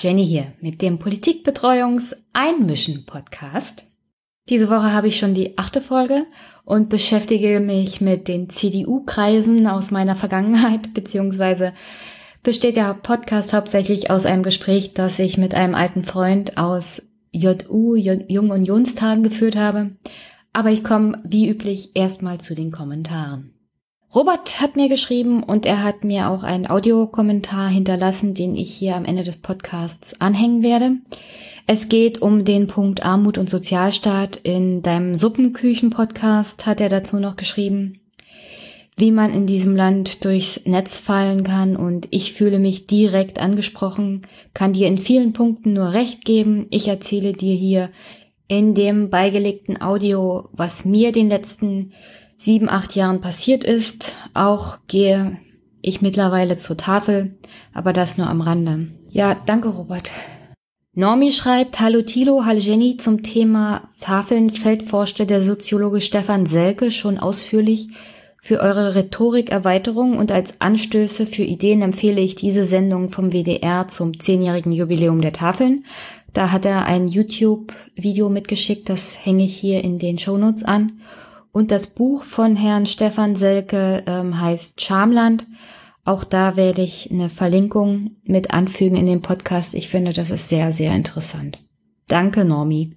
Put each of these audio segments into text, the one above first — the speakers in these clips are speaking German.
Jenny hier mit dem Politikbetreuungs-Einmischen-Podcast. Diese Woche habe ich schon die achte Folge und beschäftige mich mit den CDU-Kreisen aus meiner Vergangenheit, beziehungsweise besteht der Podcast hauptsächlich aus einem Gespräch, das ich mit einem alten Freund aus JU, Jung Unionstagen geführt habe. Aber ich komme wie üblich erstmal zu den Kommentaren. Robert hat mir geschrieben und er hat mir auch einen Audiokommentar hinterlassen, den ich hier am Ende des Podcasts anhängen werde. Es geht um den Punkt Armut und Sozialstaat. In deinem Suppenküchen-Podcast hat er dazu noch geschrieben, wie man in diesem Land durchs Netz fallen kann und ich fühle mich direkt angesprochen, kann dir in vielen Punkten nur recht geben. Ich erzähle dir hier in dem beigelegten Audio, was mir den letzten sieben, acht Jahren passiert ist. Auch gehe ich mittlerweile zur Tafel, aber das nur am Rande. Ja, danke, Robert. Normi schreibt, Hallo Tilo, hallo Jenny, zum Thema Tafeln forschte der Soziologe Stefan Selke schon ausführlich. Für eure Rhetorikerweiterung und als Anstöße für Ideen empfehle ich diese Sendung vom WDR zum zehnjährigen Jubiläum der Tafeln. Da hat er ein YouTube-Video mitgeschickt, das hänge ich hier in den Shownotes an. Und das Buch von Herrn Stefan Selke ähm, heißt Schamland. Auch da werde ich eine Verlinkung mit anfügen in den Podcast. Ich finde, das ist sehr, sehr interessant. Danke, Normi.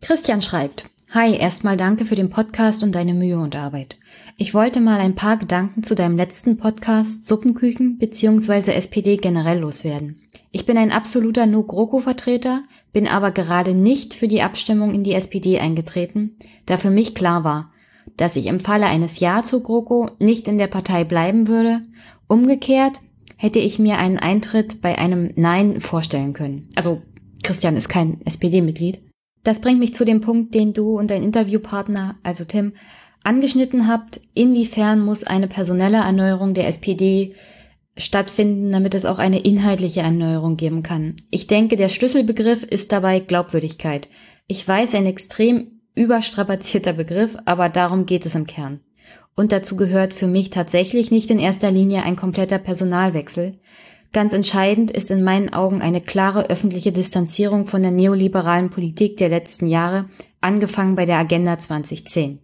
Christian schreibt, Hi, erstmal danke für den Podcast und deine Mühe und Arbeit. Ich wollte mal ein paar Gedanken zu deinem letzten Podcast Suppenküchen bzw. SPD generell loswerden. Ich bin ein absoluter No-GroKo-Vertreter, bin aber gerade nicht für die Abstimmung in die SPD eingetreten, da für mich klar war, dass ich im Falle eines Ja zu GroKo nicht in der Partei bleiben würde. Umgekehrt hätte ich mir einen Eintritt bei einem Nein vorstellen können. Also Christian ist kein SPD-Mitglied. Das bringt mich zu dem Punkt, den du und dein Interviewpartner, also Tim, angeschnitten habt. Inwiefern muss eine personelle Erneuerung der SPD stattfinden, damit es auch eine inhaltliche Erneuerung geben kann? Ich denke, der Schlüsselbegriff ist dabei Glaubwürdigkeit. Ich weiß, ein extrem überstrapazierter Begriff, aber darum geht es im Kern. Und dazu gehört für mich tatsächlich nicht in erster Linie ein kompletter Personalwechsel. Ganz entscheidend ist in meinen Augen eine klare öffentliche Distanzierung von der neoliberalen Politik der letzten Jahre, angefangen bei der Agenda 2010.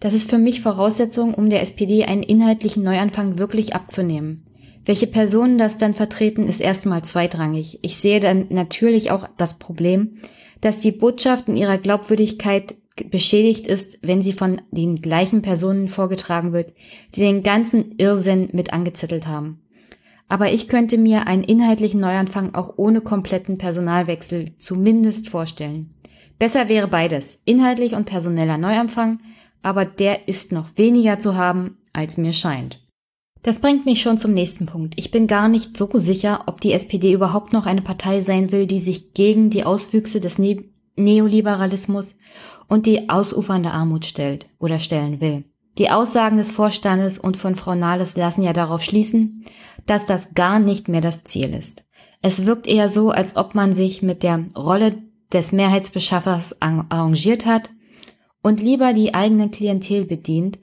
Das ist für mich Voraussetzung, um der SPD einen inhaltlichen Neuanfang wirklich abzunehmen. Welche Personen das dann vertreten, ist erstmal zweitrangig. Ich sehe dann natürlich auch das Problem, dass die Botschaft in ihrer Glaubwürdigkeit beschädigt ist, wenn sie von den gleichen Personen vorgetragen wird, die den ganzen Irrsinn mit angezettelt haben. Aber ich könnte mir einen inhaltlichen Neuanfang auch ohne kompletten Personalwechsel zumindest vorstellen. Besser wäre beides, inhaltlich und personeller Neuanfang, aber der ist noch weniger zu haben, als mir scheint. Das bringt mich schon zum nächsten Punkt. Ich bin gar nicht so sicher, ob die SPD überhaupt noch eine Partei sein will, die sich gegen die Auswüchse des ne Neoliberalismus und die ausufernde Armut stellt oder stellen will. Die Aussagen des Vorstandes und von Frau Nahles lassen ja darauf schließen, dass das gar nicht mehr das Ziel ist. Es wirkt eher so, als ob man sich mit der Rolle des Mehrheitsbeschaffers arrangiert hat und lieber die eigene Klientel bedient.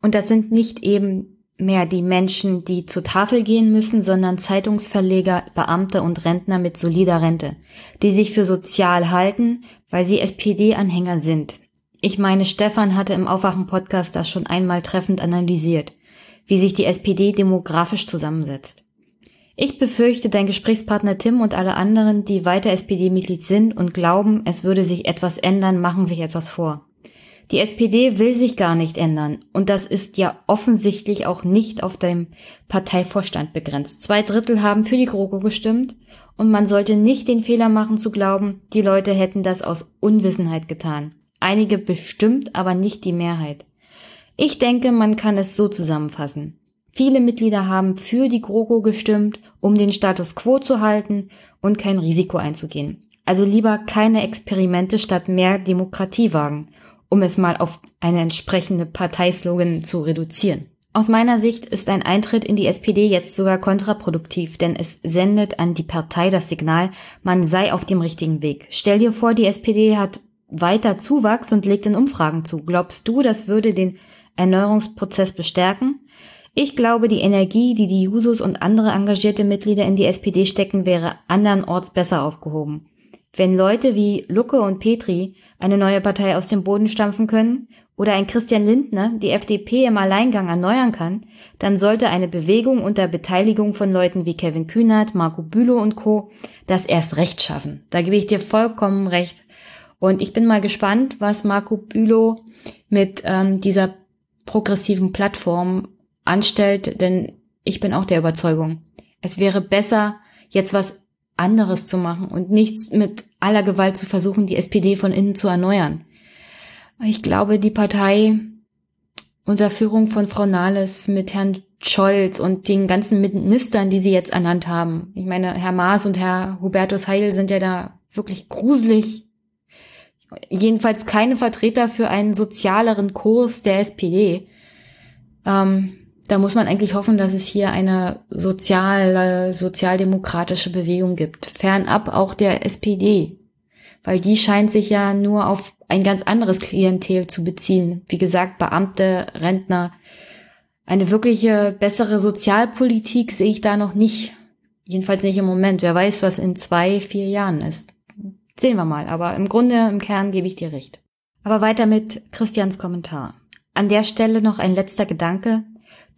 Und das sind nicht eben mehr die Menschen, die zur Tafel gehen müssen, sondern Zeitungsverleger, Beamte und Rentner mit solider Rente, die sich für sozial halten, weil sie SPD-Anhänger sind. Ich meine, Stefan hatte im Aufwachen-Podcast das schon einmal treffend analysiert, wie sich die SPD demografisch zusammensetzt. Ich befürchte, dein Gesprächspartner Tim und alle anderen, die weiter SPD-Mitglied sind und glauben, es würde sich etwas ändern, machen sich etwas vor. Die SPD will sich gar nicht ändern. Und das ist ja offensichtlich auch nicht auf dem Parteivorstand begrenzt. Zwei Drittel haben für die GroKo gestimmt. Und man sollte nicht den Fehler machen zu glauben, die Leute hätten das aus Unwissenheit getan. Einige bestimmt, aber nicht die Mehrheit. Ich denke, man kann es so zusammenfassen. Viele Mitglieder haben für die GroKo gestimmt, um den Status quo zu halten und kein Risiko einzugehen. Also lieber keine Experimente statt mehr Demokratie wagen um es mal auf eine entsprechende Parteislogan zu reduzieren. Aus meiner Sicht ist ein Eintritt in die SPD jetzt sogar kontraproduktiv, denn es sendet an die Partei das Signal, man sei auf dem richtigen Weg. Stell dir vor, die SPD hat weiter Zuwachs und legt in Umfragen zu. Glaubst du, das würde den Erneuerungsprozess bestärken? Ich glaube, die Energie, die die Jusos und andere engagierte Mitglieder in die SPD stecken, wäre andernorts besser aufgehoben. Wenn Leute wie Lucke und Petri eine neue Partei aus dem Boden stampfen können oder ein Christian Lindner die FDP im Alleingang erneuern kann, dann sollte eine Bewegung unter Beteiligung von Leuten wie Kevin Kühnert, Marco Bülow und Co. das erst recht schaffen. Da gebe ich dir vollkommen recht. Und ich bin mal gespannt, was Marco Bülow mit ähm, dieser progressiven Plattform anstellt, denn ich bin auch der Überzeugung, es wäre besser, jetzt was anderes zu machen und nichts mit aller Gewalt zu versuchen, die SPD von innen zu erneuern. Ich glaube, die Partei unter Führung von Frau Nahles mit Herrn Scholz und den ganzen Ministern, die sie jetzt ernannt haben. Ich meine, Herr Maas und Herr Hubertus Heil sind ja da wirklich gruselig. Jedenfalls keine Vertreter für einen sozialeren Kurs der SPD. Ähm, da muss man eigentlich hoffen, dass es hier eine soziale, sozialdemokratische Bewegung gibt. Fernab auch der SPD. Weil die scheint sich ja nur auf ein ganz anderes Klientel zu beziehen. Wie gesagt, Beamte, Rentner. Eine wirkliche bessere Sozialpolitik sehe ich da noch nicht. Jedenfalls nicht im Moment. Wer weiß, was in zwei, vier Jahren ist. Sehen wir mal. Aber im Grunde, im Kern gebe ich dir recht. Aber weiter mit Christians Kommentar. An der Stelle noch ein letzter Gedanke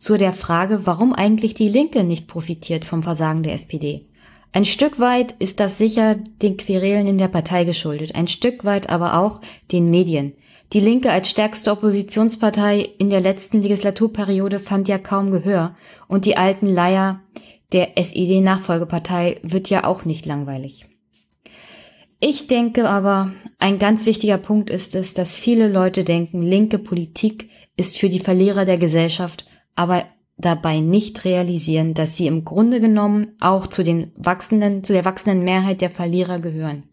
zu der Frage, warum eigentlich die Linke nicht profitiert vom Versagen der SPD. Ein Stück weit ist das sicher den Querelen in der Partei geschuldet, ein Stück weit aber auch den Medien. Die Linke als stärkste Oppositionspartei in der letzten Legislaturperiode fand ja kaum Gehör und die alten Leier der SED-Nachfolgepartei wird ja auch nicht langweilig. Ich denke aber, ein ganz wichtiger Punkt ist es, dass viele Leute denken, linke Politik ist für die Verlierer der Gesellschaft, aber dabei nicht realisieren, dass sie im Grunde genommen auch zu den wachsenden, zu der wachsenden Mehrheit der Verlierer gehören.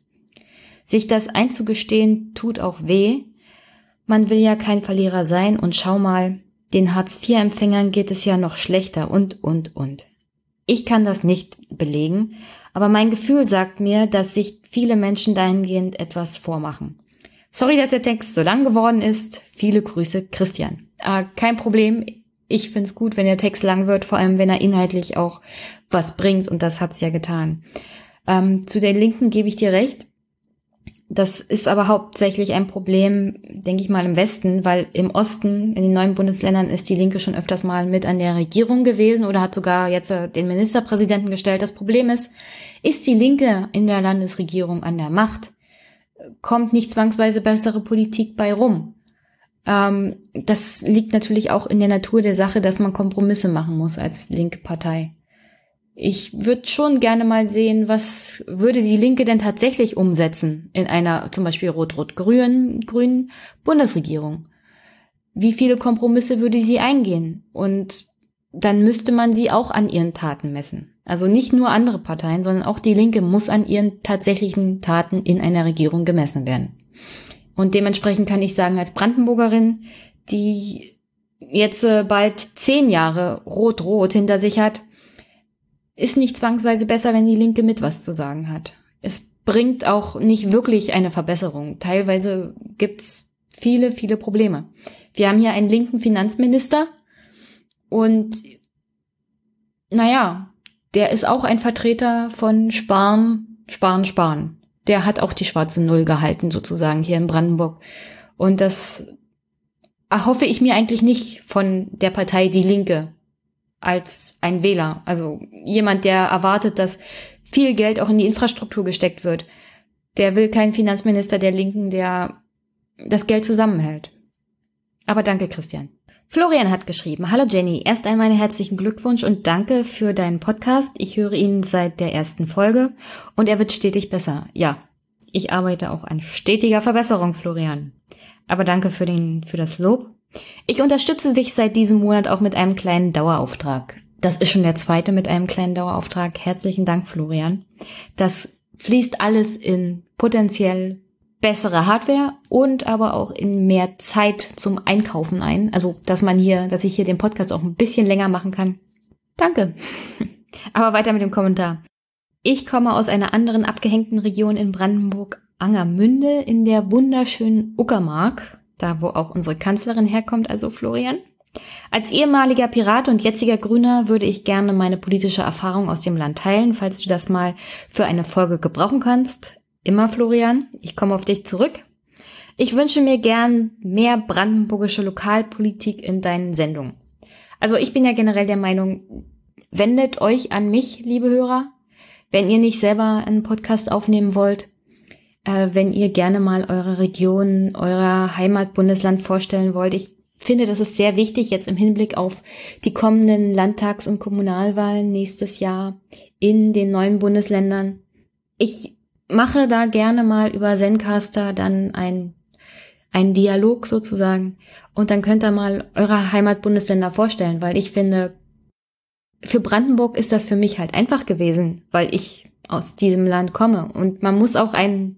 Sich das einzugestehen tut auch weh. Man will ja kein Verlierer sein und schau mal, den Hartz-IV-Empfängern geht es ja noch schlechter und, und, und. Ich kann das nicht belegen, aber mein Gefühl sagt mir, dass sich viele Menschen dahingehend etwas vormachen. Sorry, dass der Text so lang geworden ist. Viele Grüße, Christian. Äh, kein Problem. Ich find's gut, wenn der Text lang wird, vor allem wenn er inhaltlich auch was bringt und das hat's ja getan. Ähm, zu der Linken gebe ich dir recht. Das ist aber hauptsächlich ein Problem, denke ich mal, im Westen, weil im Osten, in den neuen Bundesländern, ist die Linke schon öfters mal mit an der Regierung gewesen oder hat sogar jetzt äh, den Ministerpräsidenten gestellt. Das Problem ist, ist die Linke in der Landesregierung an der Macht, kommt nicht zwangsweise bessere Politik bei rum. Ähm, das liegt natürlich auch in der Natur der Sache, dass man Kompromisse machen muss als linke Partei ich würde schon gerne mal sehen, was würde die Linke denn tatsächlich umsetzen in einer zum Beispiel rot-rot-grünen grünen Bundesregierung? Wie viele Kompromisse würde sie eingehen? Und dann müsste man sie auch an ihren Taten messen. Also nicht nur andere Parteien, sondern auch die Linke muss an ihren tatsächlichen Taten in einer Regierung gemessen werden. Und dementsprechend kann ich sagen, als Brandenburgerin, die jetzt äh, bald zehn Jahre rot-rot hinter sich hat, ist nicht zwangsweise besser, wenn die Linke mit was zu sagen hat. Es bringt auch nicht wirklich eine Verbesserung. Teilweise gibt's viele, viele Probleme. Wir haben hier einen linken Finanzminister und naja, der ist auch ein Vertreter von Sparen, Sparen, Sparen. Der hat auch die schwarze Null gehalten, sozusagen, hier in Brandenburg. Und das erhoffe ich mir eigentlich nicht von der Partei Die Linke, als ein Wähler. Also jemand, der erwartet, dass viel Geld auch in die Infrastruktur gesteckt wird. Der will keinen Finanzminister der Linken, der das Geld zusammenhält. Aber danke, Christian. Florian hat geschrieben, Hallo Jenny, erst einmal herzlichen Glückwunsch und danke für deinen Podcast. Ich höre ihn seit der ersten Folge und er wird stetig besser. Ja, ich arbeite auch an stetiger Verbesserung, Florian. Aber danke für den, für das Lob ich unterstütze dich seit diesem Monat auch mit einem kleinen Dauerauftrag. Das ist schon der zweite mit einem kleinen Dauerauftrag. Herzlichen Dank, Florian. Das fließt alles in potenziell bessere Hardware und aber auch in mehr Zeit zum Einkaufen ein. Also, dass man hier, dass ich hier den Podcast auch ein bisschen länger machen kann. Danke. aber weiter mit dem Kommentar. Ich komme aus einer anderen abgehängten Region in Brandenburg, Angermünde in der wunderschönen Uckermark da wo auch unsere Kanzlerin herkommt, also Florian. Als ehemaliger Pirat und jetziger Grüner würde ich gerne meine politische Erfahrung aus dem Land teilen, falls du das mal für eine Folge gebrauchen kannst. Immer, Florian, ich komme auf dich zurück. Ich wünsche mir gern mehr brandenburgische Lokalpolitik in deinen Sendungen. Also ich bin ja generell der Meinung, wendet euch an mich, liebe Hörer, wenn ihr nicht selber einen Podcast aufnehmen wollt, äh, wenn ihr gerne mal eure Region, euer Heimatbundesland vorstellen wollt. Ich finde, das ist sehr wichtig jetzt im Hinblick auf die kommenden Landtags- und Kommunalwahlen nächstes Jahr in den neuen Bundesländern. Ich mache da gerne mal über Zencaster dann ein ein Dialog sozusagen. Und dann könnt ihr mal eure Heimatbundesländer vorstellen, weil ich finde, für Brandenburg ist das für mich halt einfach gewesen, weil ich aus diesem Land komme. Und man muss auch ein,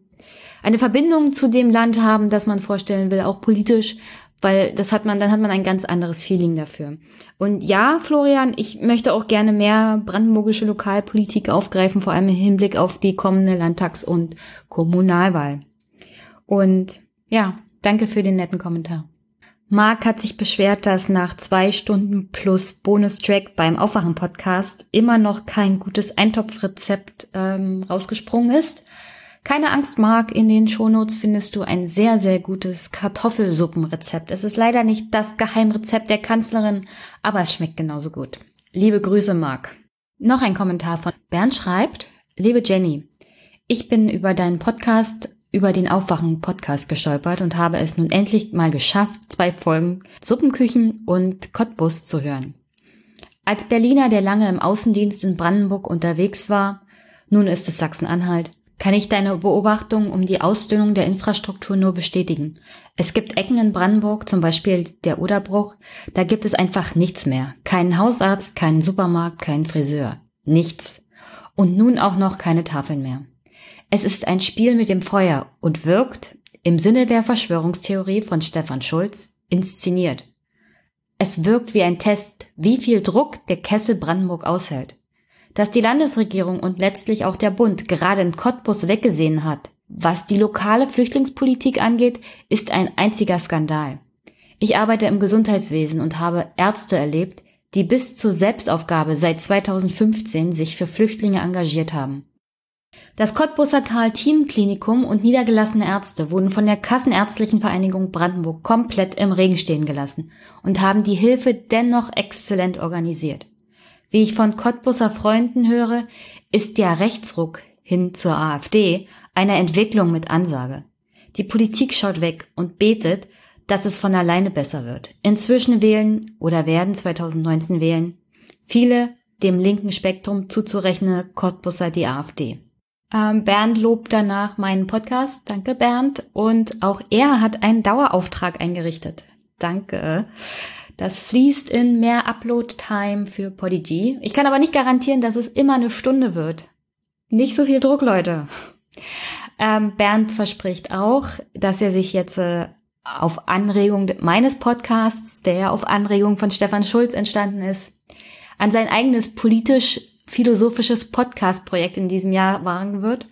eine Verbindung zu dem Land haben, das man vorstellen will, auch politisch, weil das hat man, dann hat man ein ganz anderes Feeling dafür. Und ja, Florian, ich möchte auch gerne mehr brandenburgische Lokalpolitik aufgreifen, vor allem im Hinblick auf die kommende Landtags- und Kommunalwahl. Und ja, danke für den netten Kommentar. Marc hat sich beschwert, dass nach zwei Stunden plus Bonustrack beim Aufwachen-Podcast immer noch kein gutes Eintopfrezept ähm, rausgesprungen ist. Keine Angst, Marc, in den Shownotes findest du ein sehr, sehr gutes Kartoffelsuppenrezept. Es ist leider nicht das Geheimrezept der Kanzlerin, aber es schmeckt genauso gut. Liebe Grüße, Marc. Noch ein Kommentar von Bernd schreibt, liebe Jenny, ich bin über deinen Podcast über den Aufwachen-Podcast gestolpert und habe es nun endlich mal geschafft, zwei Folgen Suppenküchen und Cottbus zu hören. Als Berliner, der lange im Außendienst in Brandenburg unterwegs war, nun ist es Sachsen-Anhalt, kann ich deine Beobachtung um die Ausdünnung der Infrastruktur nur bestätigen. Es gibt Ecken in Brandenburg, zum Beispiel der Oderbruch, da gibt es einfach nichts mehr. Keinen Hausarzt, keinen Supermarkt, keinen Friseur. Nichts. Und nun auch noch keine Tafeln mehr. Es ist ein Spiel mit dem Feuer und wirkt, im Sinne der Verschwörungstheorie von Stefan Schulz, inszeniert. Es wirkt wie ein Test, wie viel Druck der Kessel Brandenburg aushält. Dass die Landesregierung und letztlich auch der Bund gerade in Cottbus weggesehen hat, was die lokale Flüchtlingspolitik angeht, ist ein einziger Skandal. Ich arbeite im Gesundheitswesen und habe Ärzte erlebt, die bis zur Selbstaufgabe seit 2015 sich für Flüchtlinge engagiert haben. Das Cottbusser Karl-Team-Klinikum und niedergelassene Ärzte wurden von der Kassenärztlichen Vereinigung Brandenburg komplett im Regen stehen gelassen und haben die Hilfe dennoch exzellent organisiert. Wie ich von Cottbusser Freunden höre, ist der Rechtsruck hin zur AfD eine Entwicklung mit Ansage. Die Politik schaut weg und betet, dass es von alleine besser wird. Inzwischen wählen oder werden 2019 wählen viele dem linken Spektrum zuzurechnen Cottbusser die AfD. Ähm, Bernd lobt danach meinen Podcast. Danke, Bernd. Und auch er hat einen Dauerauftrag eingerichtet. Danke. Das fließt in mehr Upload-Time für Podigy. Ich kann aber nicht garantieren, dass es immer eine Stunde wird. Nicht so viel Druck, Leute. Ähm, Bernd verspricht auch, dass er sich jetzt äh, auf Anregung meines Podcasts, der ja auf Anregung von Stefan Schulz entstanden ist, an sein eigenes politisch philosophisches Podcast-Projekt in diesem Jahr wagen wird.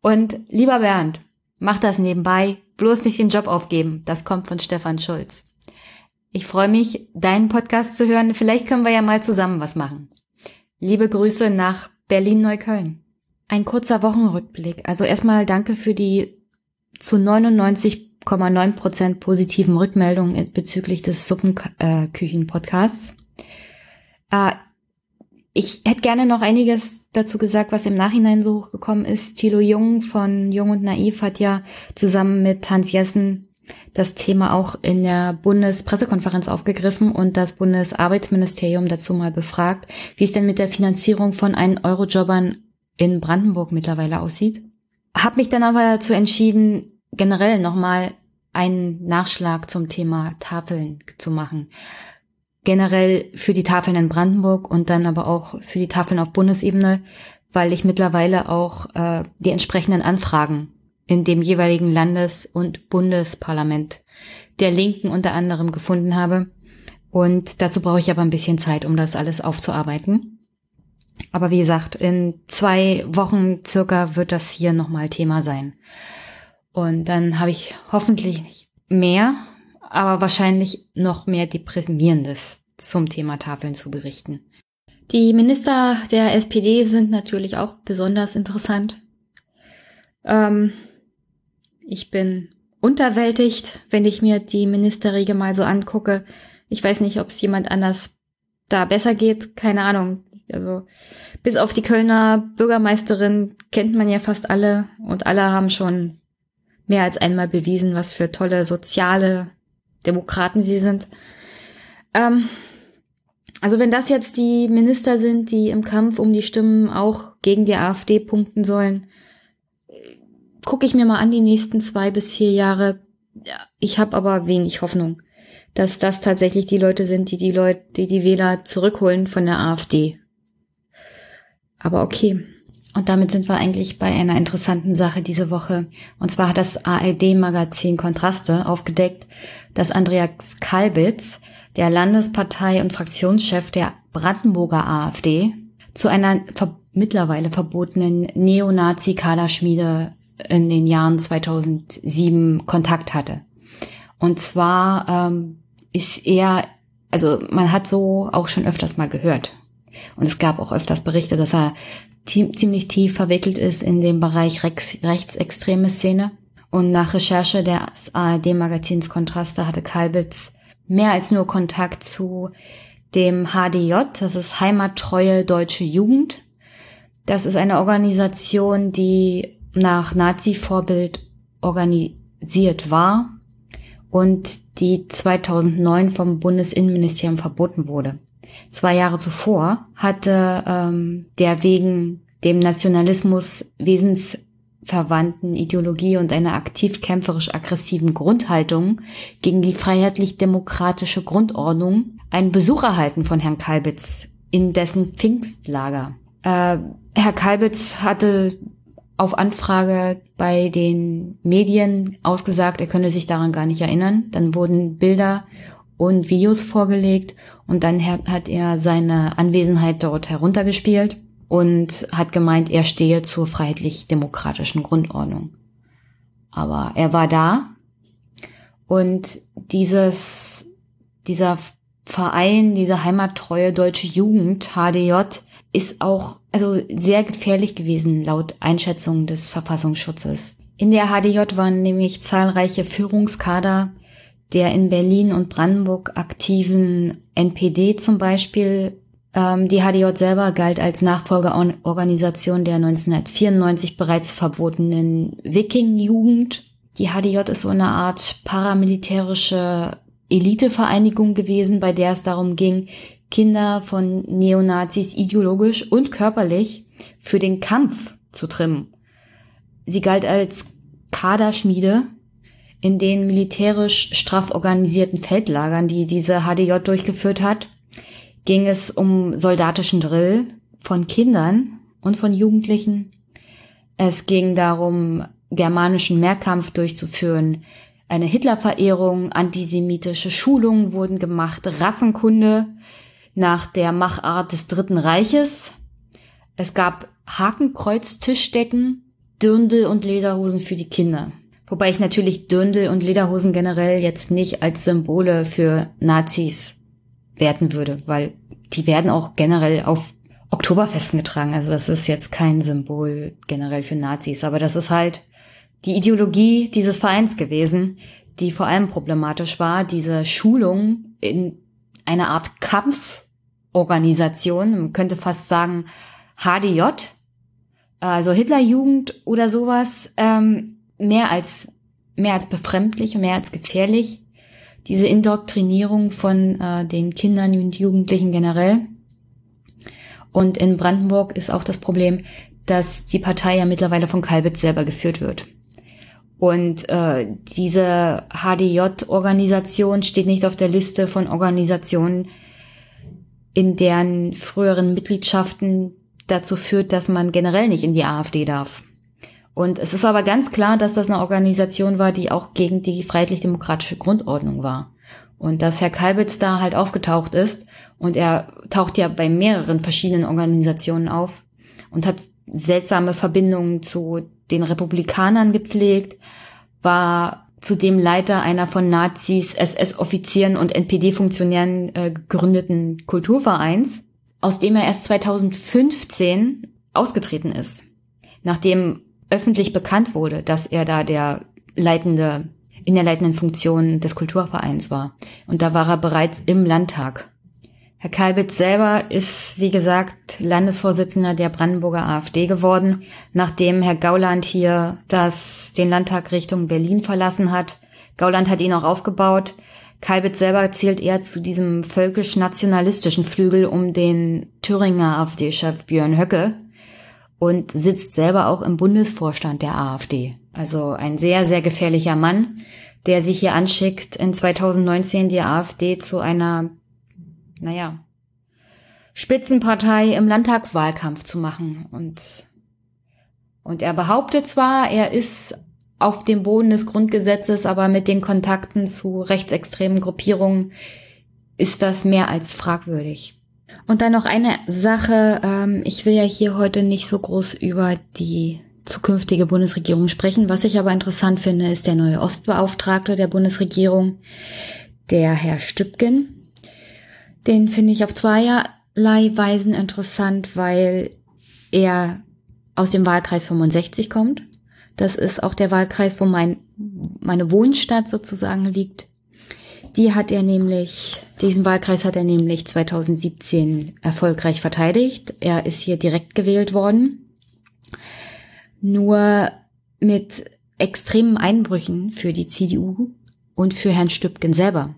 Und lieber Bernd, mach das nebenbei, bloß nicht den Job aufgeben. Das kommt von Stefan Schulz. Ich freue mich, deinen Podcast zu hören. Vielleicht können wir ja mal zusammen was machen. Liebe Grüße nach Berlin-Neukölln. Ein kurzer Wochenrückblick. Also erstmal danke für die zu 99,9 Prozent positiven Rückmeldungen bezüglich des Suppenküchen-Podcasts. Äh, ich hätte gerne noch einiges dazu gesagt, was im Nachhinein so hochgekommen ist. Thilo Jung von Jung und Naiv hat ja zusammen mit Hans Jessen das Thema auch in der Bundespressekonferenz aufgegriffen und das Bundesarbeitsministerium dazu mal befragt, wie es denn mit der Finanzierung von einen Eurojobbern in Brandenburg mittlerweile aussieht. Hab mich dann aber dazu entschieden, generell nochmal einen Nachschlag zum Thema Tafeln zu machen generell für die Tafeln in Brandenburg und dann aber auch für die Tafeln auf Bundesebene, weil ich mittlerweile auch äh, die entsprechenden Anfragen in dem jeweiligen Landes- und Bundesparlament der Linken unter anderem gefunden habe. Und dazu brauche ich aber ein bisschen Zeit, um das alles aufzuarbeiten. Aber wie gesagt, in zwei Wochen circa wird das hier nochmal Thema sein. Und dann habe ich hoffentlich mehr aber wahrscheinlich noch mehr Deprimierendes zum Thema Tafeln zu berichten. Die Minister der SPD sind natürlich auch besonders interessant. Ähm, ich bin unterwältigt, wenn ich mir die Ministerriege mal so angucke. Ich weiß nicht, ob es jemand anders da besser geht. Keine Ahnung. Also bis auf die Kölner Bürgermeisterin kennt man ja fast alle und alle haben schon mehr als einmal bewiesen, was für tolle soziale Demokraten sie sind. Ähm, also wenn das jetzt die Minister sind, die im Kampf um die Stimmen auch gegen die AfD punkten sollen, gucke ich mir mal an die nächsten zwei bis vier Jahre. Ich habe aber wenig Hoffnung, dass das tatsächlich die Leute sind, die die Leute, die die Wähler zurückholen von der AfD. Aber okay. Und damit sind wir eigentlich bei einer interessanten Sache diese Woche. Und zwar hat das ARD-Magazin Kontraste aufgedeckt, dass Andreas Kalbitz, der Landespartei und Fraktionschef der Brandenburger AfD, zu einer ver mittlerweile verbotenen Neonazi-Kaderschmiede in den Jahren 2007 Kontakt hatte. Und zwar ähm, ist er, also man hat so auch schon öfters mal gehört. Und es gab auch öfters Berichte, dass er ziemlich tief verwickelt ist in dem Bereich rechts, rechtsextreme Szene. Und nach Recherche des ARD-Magazins Kontraste hatte Kalbitz mehr als nur Kontakt zu dem HDJ, das ist Heimattreue Deutsche Jugend. Das ist eine Organisation, die nach Nazi-Vorbild organisiert war und die 2009 vom Bundesinnenministerium verboten wurde. Zwei Jahre zuvor hatte ähm, der wegen dem Nationalismus wesensverwandten Ideologie und einer aktiv kämpferisch aggressiven Grundhaltung gegen die freiheitlich-demokratische Grundordnung einen Besuch erhalten von Herrn Kalbitz in dessen Pfingstlager. Äh, Herr Kalbitz hatte auf Anfrage bei den Medien ausgesagt, er könne sich daran gar nicht erinnern. Dann wurden Bilder und Videos vorgelegt und dann hat er seine Anwesenheit dort heruntergespielt und hat gemeint, er stehe zur freiheitlich-demokratischen Grundordnung. Aber er war da und dieses, dieser Verein, diese heimattreue deutsche Jugend, HDJ, ist auch also sehr gefährlich gewesen laut Einschätzung des Verfassungsschutzes. In der HDJ waren nämlich zahlreiche Führungskader der in Berlin und Brandenburg aktiven NPD zum Beispiel. Ähm, die HDJ selber galt als Nachfolgeorganisation der 1994 bereits verbotenen Viking-Jugend. Die HDJ ist so eine Art paramilitärische Elitevereinigung gewesen, bei der es darum ging, Kinder von Neonazis ideologisch und körperlich für den Kampf zu trimmen. Sie galt als Kaderschmiede in den militärisch straff organisierten Feldlagern, die diese HDJ durchgeführt hat, ging es um soldatischen Drill von Kindern und von Jugendlichen. Es ging darum, germanischen Mehrkampf durchzuführen. Eine Hitlerverehrung, antisemitische Schulungen wurden gemacht, Rassenkunde nach der Machart des Dritten Reiches. Es gab Hakenkreuz-Tischdecken, Dirndl und Lederhosen für die Kinder. Wobei ich natürlich Dirndl und Lederhosen generell jetzt nicht als Symbole für Nazis werten würde, weil die werden auch generell auf Oktoberfesten getragen. Also das ist jetzt kein Symbol generell für Nazis, aber das ist halt die Ideologie dieses Vereins gewesen, die vor allem problematisch war, diese Schulung in einer Art Kampforganisation, man könnte fast sagen HDJ, also Hitlerjugend oder sowas, ähm, mehr als, mehr als befremdlich, mehr als gefährlich. Diese Indoktrinierung von äh, den Kindern und Jugendlichen generell. Und in Brandenburg ist auch das Problem, dass die Partei ja mittlerweile von Kalbitz selber geführt wird. Und äh, diese HDJ-Organisation steht nicht auf der Liste von Organisationen, in deren früheren Mitgliedschaften dazu führt, dass man generell nicht in die AfD darf. Und es ist aber ganz klar, dass das eine Organisation war, die auch gegen die freiheitlich-demokratische Grundordnung war. Und dass Herr Kalbitz da halt aufgetaucht ist und er taucht ja bei mehreren verschiedenen Organisationen auf und hat seltsame Verbindungen zu den Republikanern gepflegt, war zudem Leiter einer von Nazis, SS-Offizieren und NPD-Funktionären äh, gegründeten Kulturvereins, aus dem er erst 2015 ausgetreten ist, nachdem öffentlich bekannt wurde, dass er da der leitende, in der leitenden Funktion des Kulturvereins war. Und da war er bereits im Landtag. Herr Kalbitz selber ist, wie gesagt, Landesvorsitzender der Brandenburger AfD geworden, nachdem Herr Gauland hier das, den Landtag Richtung Berlin verlassen hat. Gauland hat ihn auch aufgebaut. Kalbitz selber zählt eher zu diesem völkisch-nationalistischen Flügel um den Thüringer AfD-Chef Björn Höcke und sitzt selber auch im Bundesvorstand der AfD. Also ein sehr, sehr gefährlicher Mann, der sich hier anschickt, in 2019 die AfD zu einer naja, Spitzenpartei im Landtagswahlkampf zu machen. Und, und er behauptet zwar, er ist auf dem Boden des Grundgesetzes, aber mit den Kontakten zu rechtsextremen Gruppierungen ist das mehr als fragwürdig. Und dann noch eine Sache, ähm, ich will ja hier heute nicht so groß über die zukünftige Bundesregierung sprechen. Was ich aber interessant finde, ist der neue Ostbeauftragte der Bundesregierung, der Herr Stübgen. Den finde ich auf zweierlei Weisen interessant, weil er aus dem Wahlkreis 65 kommt. Das ist auch der Wahlkreis, wo mein, meine Wohnstadt sozusagen liegt. Die hat er nämlich, diesen Wahlkreis hat er nämlich 2017 erfolgreich verteidigt. Er ist hier direkt gewählt worden. Nur mit extremen Einbrüchen für die CDU und für Herrn Stübgen selber.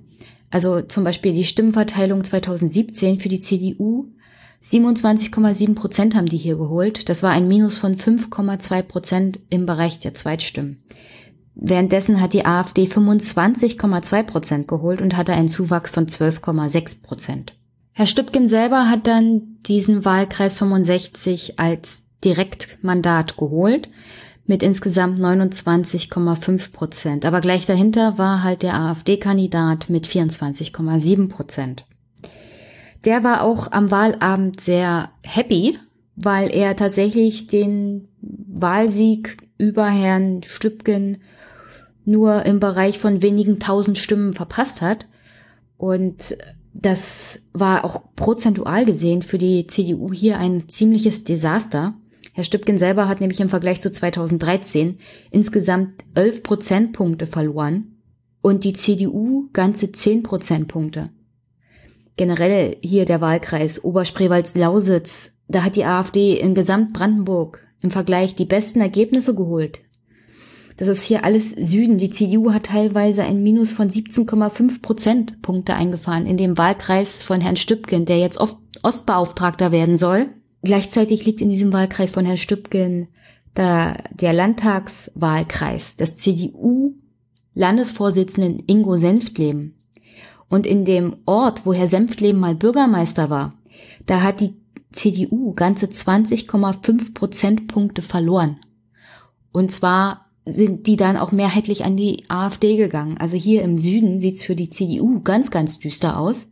Also zum Beispiel die Stimmenverteilung 2017 für die CDU. 27,7 Prozent haben die hier geholt. Das war ein Minus von 5,2 Prozent im Bereich der Zweitstimmen. Währenddessen hat die AfD 25,2 Prozent geholt und hatte einen Zuwachs von 12,6 Prozent. Herr Stübgen selber hat dann diesen Wahlkreis 65 als Direktmandat geholt mit insgesamt 29,5 Prozent. Aber gleich dahinter war halt der AfD-Kandidat mit 24,7 Prozent. Der war auch am Wahlabend sehr happy, weil er tatsächlich den Wahlsieg über Herrn Stübgen nur im Bereich von wenigen tausend Stimmen verpasst hat. Und das war auch prozentual gesehen für die CDU hier ein ziemliches Desaster. Herr Stübgen selber hat nämlich im Vergleich zu 2013 insgesamt 11 Prozentpunkte verloren und die CDU ganze 10 Prozentpunkte. Generell hier der Wahlkreis Oberspreewalds-Lausitz, da hat die AfD in Gesamtbrandenburg im Vergleich die besten Ergebnisse geholt. Das ist hier alles Süden. Die CDU hat teilweise ein Minus von 17,5 Prozentpunkte eingefahren in dem Wahlkreis von Herrn Stübgen, der jetzt Ostbeauftragter werden soll. Gleichzeitig liegt in diesem Wahlkreis von Herrn Stübgen der, der Landtagswahlkreis des CDU-Landesvorsitzenden Ingo Senftleben. Und in dem Ort, wo Herr Senftleben mal Bürgermeister war, da hat die CDU ganze 20,5 Prozentpunkte verloren. Und zwar sind die dann auch mehrheitlich an die AfD gegangen. Also hier im Süden sieht's für die CDU ganz, ganz düster aus.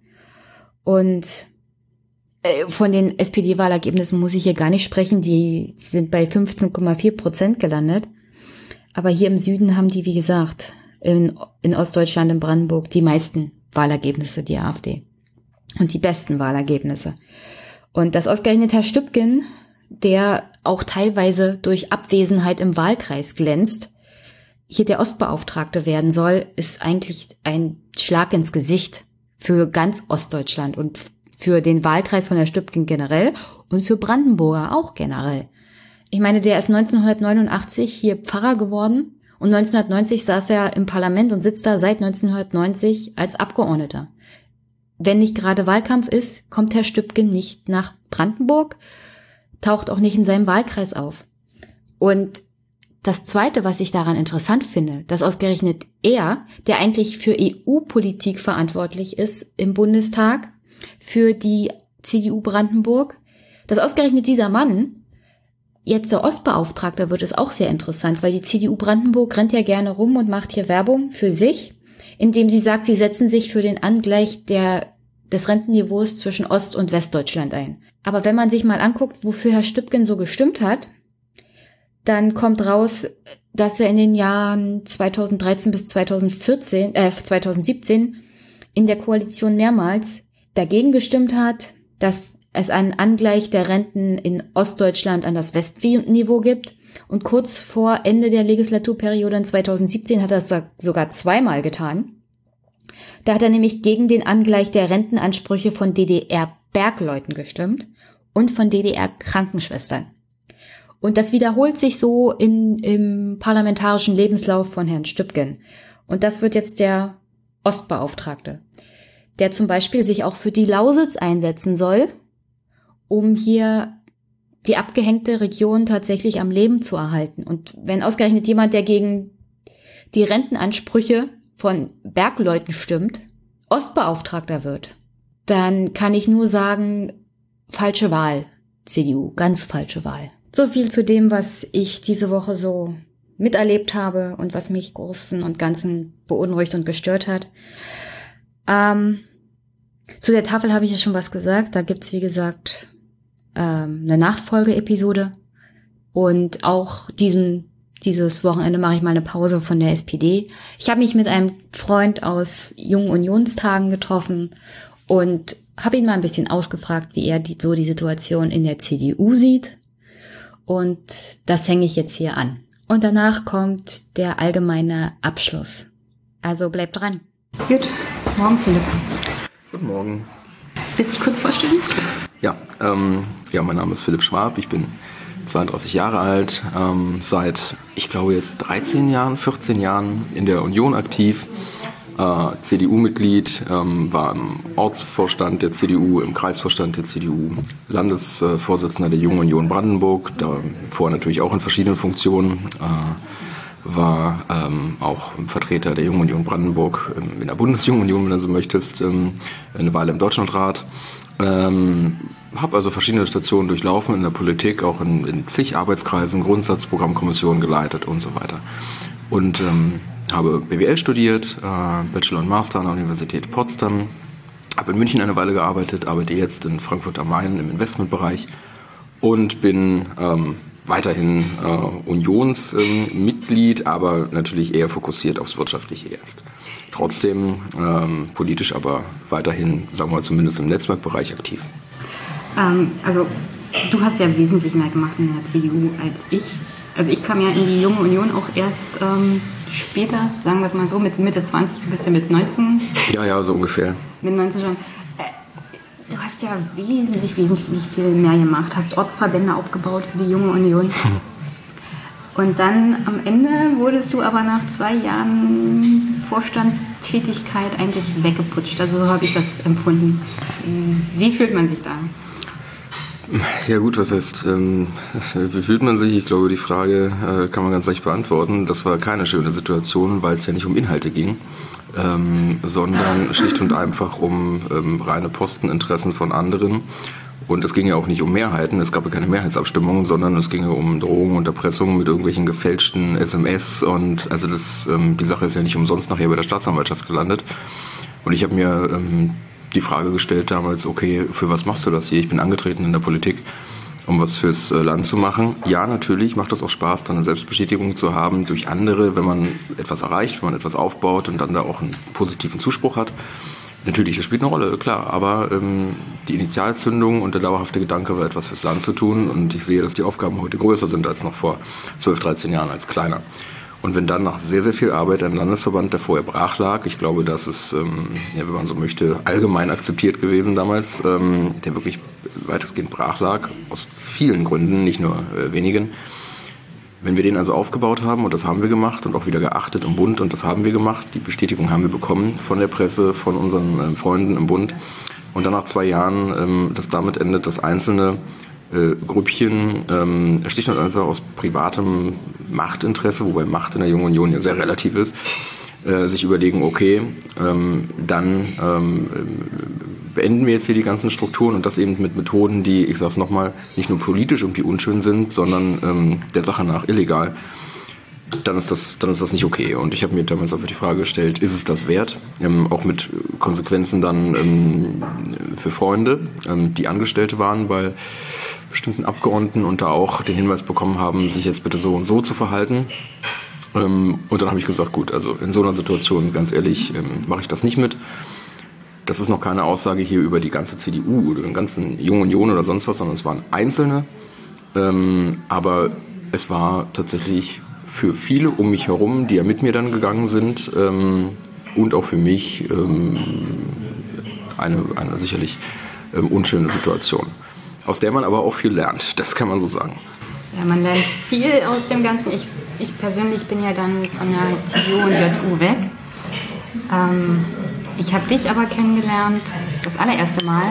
Und von den SPD-Wahlergebnissen muss ich hier gar nicht sprechen. Die sind bei 15,4 Prozent gelandet. Aber hier im Süden haben die, wie gesagt, in, in Ostdeutschland, in Brandenburg, die meisten Wahlergebnisse, die AfD. Und die besten Wahlergebnisse. Und das ausgerechnet Herr Stübgen, der auch teilweise durch Abwesenheit im Wahlkreis glänzt, hier der Ostbeauftragte werden soll, ist eigentlich ein Schlag ins Gesicht für ganz Ostdeutschland und für den Wahlkreis von der Stübken generell und für Brandenburger auch generell. Ich meine, der ist 1989 hier Pfarrer geworden und 1990 saß er im Parlament und sitzt da seit 1990 als Abgeordneter. Wenn nicht gerade Wahlkampf ist, kommt Herr Stübken nicht nach Brandenburg, taucht auch nicht in seinem Wahlkreis auf. Und das Zweite, was ich daran interessant finde, dass ausgerechnet er, der eigentlich für EU-Politik verantwortlich ist im Bundestag, für die CDU Brandenburg. Dass ausgerechnet dieser Mann jetzt der Ostbeauftragter wird, ist auch sehr interessant, weil die CDU Brandenburg rennt ja gerne rum und macht hier Werbung für sich, indem sie sagt, sie setzen sich für den Angleich der, des Rentenniveaus zwischen Ost- und Westdeutschland ein. Aber wenn man sich mal anguckt, wofür Herr Stübgen so gestimmt hat, dann kommt raus, dass er in den Jahren 2013 bis 2014, äh, 2017 in der Koalition mehrmals dagegen gestimmt hat, dass es einen Angleich der Renten in Ostdeutschland an das Westniveau gibt. Und kurz vor Ende der Legislaturperiode in 2017 hat er es sogar zweimal getan. Da hat er nämlich gegen den Angleich der Rentenansprüche von DDR-Bergleuten gestimmt und von DDR-Krankenschwestern. Und das wiederholt sich so in, im parlamentarischen Lebenslauf von Herrn Stübgen. Und das wird jetzt der Ostbeauftragte, der zum Beispiel sich auch für die Lausitz einsetzen soll, um hier die abgehängte Region tatsächlich am Leben zu erhalten. Und wenn ausgerechnet jemand, der gegen die Rentenansprüche von Bergleuten stimmt, Ostbeauftragter wird, dann kann ich nur sagen, falsche Wahl, CDU, ganz falsche Wahl. So viel zu dem, was ich diese Woche so miterlebt habe und was mich großen und ganzen beunruhigt und gestört hat. Ähm, zu der Tafel habe ich ja schon was gesagt. Da gibt's wie gesagt, ähm, eine Nachfolgeepisode. Und auch diesen, dieses Wochenende mache ich mal eine Pause von der SPD. Ich habe mich mit einem Freund aus Jungen Unionstagen getroffen und habe ihn mal ein bisschen ausgefragt, wie er die, so die Situation in der CDU sieht und das hänge ich jetzt hier an. Und danach kommt der allgemeine Abschluss. Also bleibt dran. Gut, morgen Philipp. Guten Morgen. Willst du dich kurz vorstellen? Ja, ähm, ja, mein Name ist Philipp Schwab. Ich bin 32 Jahre alt, ähm, seit, ich glaube jetzt 13 Jahren, 14 Jahren in der Union aktiv äh, CDU-Mitglied, ähm, war im Ortsvorstand der CDU, im Kreisvorstand der CDU, Landesvorsitzender der Jungen Union Brandenburg, davor natürlich auch in verschiedenen Funktionen, äh, war ähm, auch Vertreter der Jungen Union Brandenburg ähm, in der Bundesjungen Union, wenn du so möchtest, ähm, eine Weile im Deutschlandrat. Ähm, habe also verschiedene Stationen durchlaufen in der Politik, auch in, in zig Arbeitskreisen, Grundsatzprogrammkommissionen geleitet und so weiter. Und ähm, habe BWL studiert, äh, Bachelor und Master an der Universität Potsdam, habe in München eine Weile gearbeitet, arbeite jetzt in Frankfurt am Main im Investmentbereich und bin ähm, weiterhin äh, Unionsmitglied, ähm, aber natürlich eher fokussiert aufs Wirtschaftliche erst. Trotzdem ähm, politisch aber weiterhin, sagen wir mal, zumindest im Netzwerkbereich aktiv. Ähm, also du hast ja wesentlich mehr gemacht in der CDU als ich. Also ich kam ja in die Junge Union auch erst ähm, später, sagen wir es mal so, mit Mitte 20, du bist ja mit 19. Ja, ja, so ungefähr. Mit 19 schon. Du hast ja wesentlich, wesentlich viel mehr gemacht, hast Ortsverbände aufgebaut für die Junge Union. Und dann am Ende wurdest du aber nach zwei Jahren Vorstandstätigkeit eigentlich weggeputscht. Also so habe ich das empfunden. Wie fühlt man sich da? Ja gut, was heißt, ähm, wie fühlt man sich? Ich glaube, die Frage äh, kann man ganz leicht beantworten. Das war keine schöne Situation, weil es ja nicht um Inhalte ging, ähm, sondern schlicht und einfach um ähm, reine Posteninteressen von anderen. Und es ging ja auch nicht um Mehrheiten, es gab ja keine Mehrheitsabstimmung, sondern es ging um Drohungen und Erpressungen mit irgendwelchen gefälschten SMS. Und also das, ähm, die Sache ist ja nicht umsonst nachher bei der Staatsanwaltschaft gelandet. Und ich habe mir ähm, die Frage gestellt damals, okay, für was machst du das hier? Ich bin angetreten in der Politik, um was fürs äh, Land zu machen. Ja, natürlich macht es auch Spaß, dann eine Selbstbestätigung zu haben durch andere, wenn man etwas erreicht, wenn man etwas aufbaut und dann da auch einen positiven Zuspruch hat. Natürlich, das spielt eine Rolle, klar, aber ähm, die Initialzündung und der dauerhafte Gedanke war etwas fürs Land zu tun und ich sehe, dass die Aufgaben heute größer sind als noch vor 12, 13 Jahren als kleiner. Und wenn dann nach sehr, sehr viel Arbeit ein Landesverband, der vorher brach lag, ich glaube, das ist, ähm, ja, wenn man so möchte, allgemein akzeptiert gewesen damals, ähm, der wirklich weitestgehend brach lag, aus vielen Gründen, nicht nur äh, wenigen. Wenn wir den also aufgebaut haben, und das haben wir gemacht und auch wieder geachtet im Bund, und das haben wir gemacht, die Bestätigung haben wir bekommen von der Presse, von unseren äh, Freunden im Bund, und dann nach zwei Jahren, ähm, das damit endet, dass einzelne äh, Grüppchen, ähm, schlicht und einfach aus privatem Machtinteresse, wobei Macht in der Jungen Union ja sehr relativ ist, äh, sich überlegen, okay, ähm, dann ähm, beenden wir jetzt hier die ganzen Strukturen und das eben mit Methoden, die, ich sage es nochmal, nicht nur politisch irgendwie unschön sind, sondern ähm, der Sache nach illegal dann ist das, dann ist das nicht okay. Und ich habe mir damals auch die Frage gestellt, ist es das wert? Ähm, auch mit Konsequenzen dann ähm, für Freunde, ähm, die Angestellte waren bei bestimmten Abgeordneten und da auch den Hinweis bekommen haben, sich jetzt bitte so und so zu verhalten. Ähm, und dann habe ich gesagt, gut, also in so einer Situation, ganz ehrlich, ähm, mache ich das nicht mit. Das ist noch keine Aussage hier über die ganze CDU oder den ganzen Jungen Union oder sonst was, sondern es waren Einzelne. Ähm, aber es war tatsächlich für viele um mich herum, die ja mit mir dann gegangen sind ähm, und auch für mich ähm, eine, eine sicherlich ähm, unschöne Situation, aus der man aber auch viel lernt, das kann man so sagen. Ja, man lernt viel aus dem Ganzen. Ich, ich persönlich bin ja dann von der CDU und JU weg. Ähm, ich habe dich aber kennengelernt, das allererste Mal,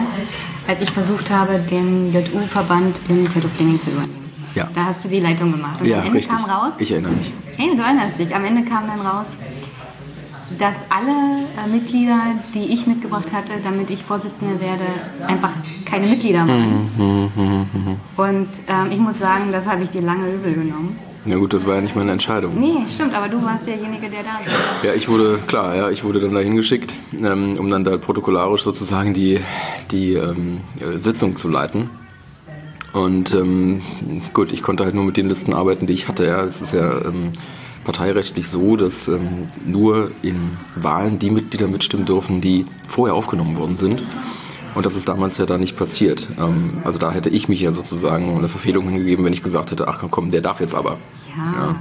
als ich versucht habe, den JU-Verband Limited of Living zu übernehmen. Ja. Da hast du die Leitung gemacht. Und ja, am Ende richtig. kam raus. Ich erinnere mich. Hey, du erinnerst dich. Am Ende kam dann raus, dass alle äh, Mitglieder, die ich mitgebracht hatte, damit ich Vorsitzende werde, einfach keine Mitglieder waren. Mhm, mhm, mhm, Und ähm, ich muss sagen, das habe ich dir lange übel genommen. Na gut, das war ja nicht meine Entscheidung. Nee, stimmt, aber du warst derjenige, der da war. Ja, ich wurde, klar, ja, ich wurde dann dahin geschickt, ähm, um dann da protokollarisch sozusagen die, die ähm, Sitzung zu leiten. Und ähm, gut, ich konnte halt nur mit den Listen arbeiten, die ich hatte. Ja, es ist ja ähm, parteirechtlich so, dass ähm, nur in Wahlen die Mitglieder mitstimmen dürfen, die vorher aufgenommen worden sind. Und das ist damals ja da nicht passiert. Ähm, also da hätte ich mich ja sozusagen eine Verfehlung hingegeben, wenn ich gesagt hätte, ach komm, der darf jetzt aber. Ja.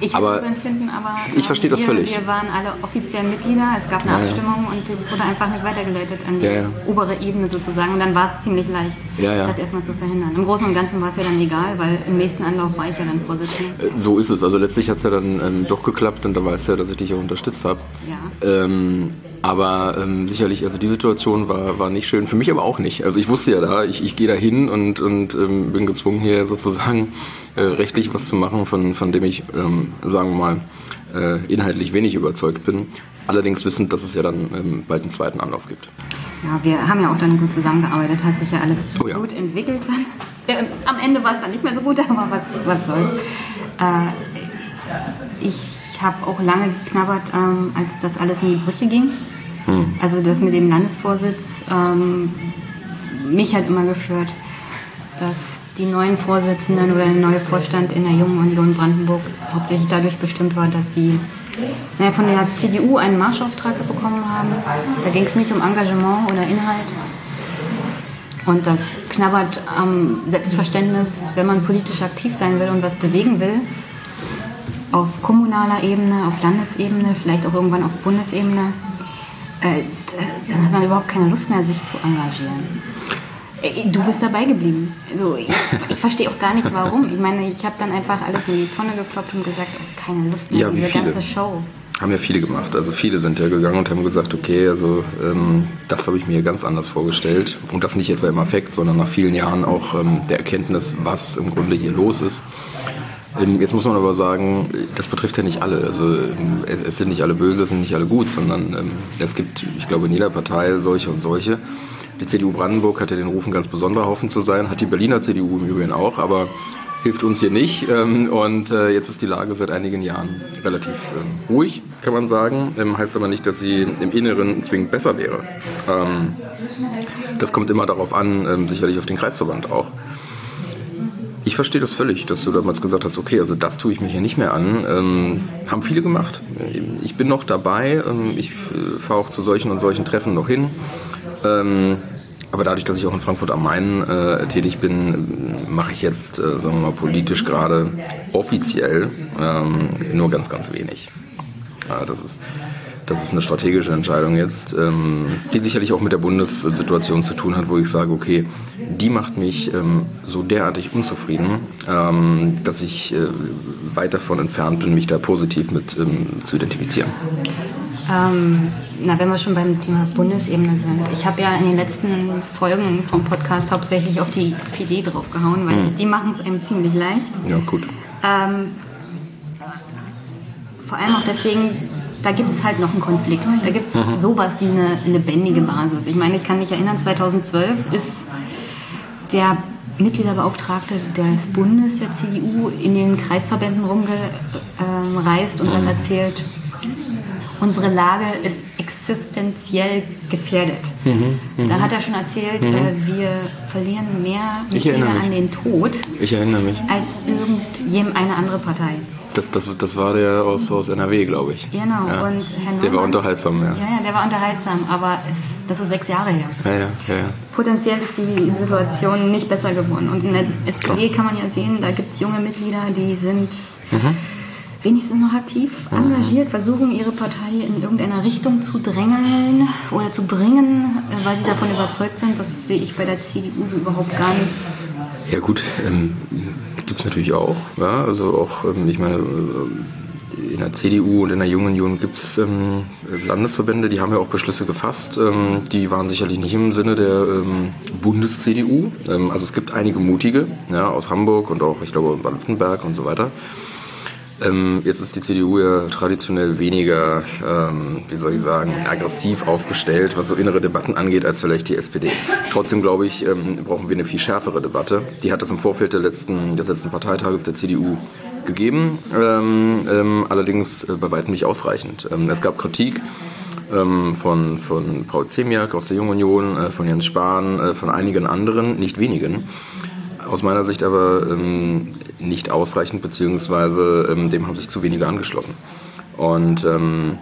Ich habe das Empfinden, aber ich verstehe das völlig. Wir waren alle offiziell Mitglieder, es gab eine ja, Abstimmung ja. und es wurde einfach nicht weitergeleitet an die ja, obere Ebene sozusagen. Und dann war es ziemlich leicht, das erstmal zu verhindern. Im Großen und Ganzen war es ja dann egal, weil im nächsten Anlauf war ich ja dann Vorsitzender. Äh, so ist es. Also letztlich hat es ja dann ähm, doch geklappt und da weißt du ja, dass ich dich auch unterstützt habe. Ja. Ähm, aber ähm, sicherlich, also die Situation war, war nicht schön, für mich aber auch nicht. Also ich wusste ja da, ich, ich gehe da hin und, und ähm, bin gezwungen hier sozusagen äh, rechtlich was zu machen, von, von dem ich, ähm, sagen wir mal, äh, inhaltlich wenig überzeugt bin. Allerdings wissend, dass es ja dann ähm, bald einen zweiten Anlauf gibt. Ja, wir haben ja auch dann gut zusammengearbeitet, hat sich ja alles oh, ja. gut entwickelt dann. Äh, am Ende war es dann nicht mehr so gut, aber was, was soll's. Äh, ich habe auch lange geknabbert, ähm, als das alles in die Brüche ging. Hm. Also das mit dem Landesvorsitz, ähm, mich hat immer gestört, dass die neuen Vorsitzenden oder der neue Vorstand in der Jungen Union Brandenburg hauptsächlich dadurch bestimmt war, dass sie naja, von der CDU einen Marschauftrag bekommen haben. Da ging es nicht um Engagement oder Inhalt. Und das knabbert am Selbstverständnis, wenn man politisch aktiv sein will und was bewegen will, auf kommunaler Ebene, auf Landesebene, vielleicht auch irgendwann auf Bundesebene, äh, dann hat man überhaupt keine Lust mehr, sich zu engagieren. Äh, du bist dabei geblieben. Also ich, ich verstehe auch gar nicht warum. Ich meine, ich habe dann einfach alles in die Tonne gekloppt und gesagt, oh, keine Lust mehr ja, diese viele. ganze Show. Haben ja viele gemacht. Also viele sind ja gegangen und haben gesagt, okay, also ähm, das habe ich mir ganz anders vorgestellt. Und das nicht etwa im Affekt, sondern nach vielen Jahren auch ähm, der Erkenntnis, was im Grunde hier los ist. Ähm, jetzt muss man aber sagen, das betrifft ja nicht alle. Also ähm, es sind nicht alle böse, es sind nicht alle gut, sondern ähm, es gibt, ich glaube, in jeder Partei solche und solche. Die CDU Brandenburg hat ja den Ruf, ein ganz besonderer Haufen zu sein, hat die Berliner CDU im Übrigen auch, aber hilft uns hier nicht. Ähm, und äh, jetzt ist die Lage seit einigen Jahren relativ ähm, ruhig, kann man sagen. Ähm, heißt aber nicht, dass sie im Inneren zwingend besser wäre. das kommt immer darauf an, sicherlich auf den Kreisverband auch. Ich verstehe das völlig, dass du damals gesagt hast, okay, also das tue ich mir hier nicht mehr an. Ähm, haben viele gemacht. Ich bin noch dabei. Ich äh, fahre auch zu solchen und solchen Treffen noch hin. Ähm, aber dadurch, dass ich auch in Frankfurt am Main äh, tätig bin, mache ich jetzt, äh, sagen wir mal, politisch gerade offiziell ähm, nur ganz, ganz wenig. Ja, das, ist, das ist eine strategische Entscheidung jetzt, ähm, die sicherlich auch mit der Bundessituation zu tun hat, wo ich sage, okay, die macht mich ähm, so derartig unzufrieden, ähm, dass ich äh, weit davon entfernt bin, mich da positiv mit ähm, zu identifizieren. Ähm, na, wenn wir schon beim Thema Bundesebene sind. Ich habe ja in den letzten Folgen vom Podcast hauptsächlich auf die SPD draufgehauen, weil mhm. die machen es einem ziemlich leicht. Ja, gut. Ähm, vor allem auch deswegen, da gibt es halt noch einen Konflikt. Da gibt es mhm. sowas wie eine lebendige Basis. Ich meine, ich kann mich erinnern, 2012 ist der Mitgliederbeauftragte des Bundes der CDU in den Kreisverbänden rumgereist und mhm. dann erzählt, unsere Lage ist existenziell gefährdet. Mhm, mh. Da hat er schon erzählt, mhm. äh, wir verlieren mehr Mitglieder an den Tod ich erinnere mich. als irgendeine andere Partei. Das, das, das war der aus, aus NRW, glaube ich. Genau, ja. und Herr Neumann, Der war unterhaltsam, ja. Ja, ja, der war unterhaltsam, aber es, das ist sechs Jahre her. Ja, ja, ja, ja. Potenziell ist die Situation nicht besser geworden. Und in der SPD kann man ja sehen, da gibt es junge Mitglieder, die sind mhm. Wenigstens noch aktiv, mhm. engagiert, versuchen ihre Partei in irgendeiner Richtung zu drängeln oder zu bringen, äh, weil sie davon überzeugt sind. Das sehe ich bei der CDU so überhaupt gar nicht. Ja gut, ähm, gibt es natürlich auch. Ja? Also auch, ähm, ich meine, äh, in der CDU und in der Jungen Union gibt es ähm, Landesverbände, die haben ja auch Beschlüsse gefasst. Ähm, die waren sicherlich nicht im Sinne der ähm, Bundes-CDU. Ähm, also es gibt einige mutige ja, aus Hamburg und auch, ich glaube, Baden-Württemberg und so weiter. Ähm, jetzt ist die CDU ja traditionell weniger, ähm, wie soll ich sagen, aggressiv aufgestellt, was so innere Debatten angeht, als vielleicht die SPD. Trotzdem glaube ich, ähm, brauchen wir eine viel schärfere Debatte. Die hat es im Vorfeld der letzten, des letzten Parteitages der CDU gegeben, ähm, ähm, allerdings äh, bei weitem nicht ausreichend. Ähm, es gab Kritik von, von Paul Zemiak aus der Jungen Union, äh, von Jens Spahn, äh, von einigen anderen, nicht wenigen aus meiner Sicht aber ähm, nicht ausreichend, beziehungsweise ähm, dem haben sich zu wenige angeschlossen. Und ähm,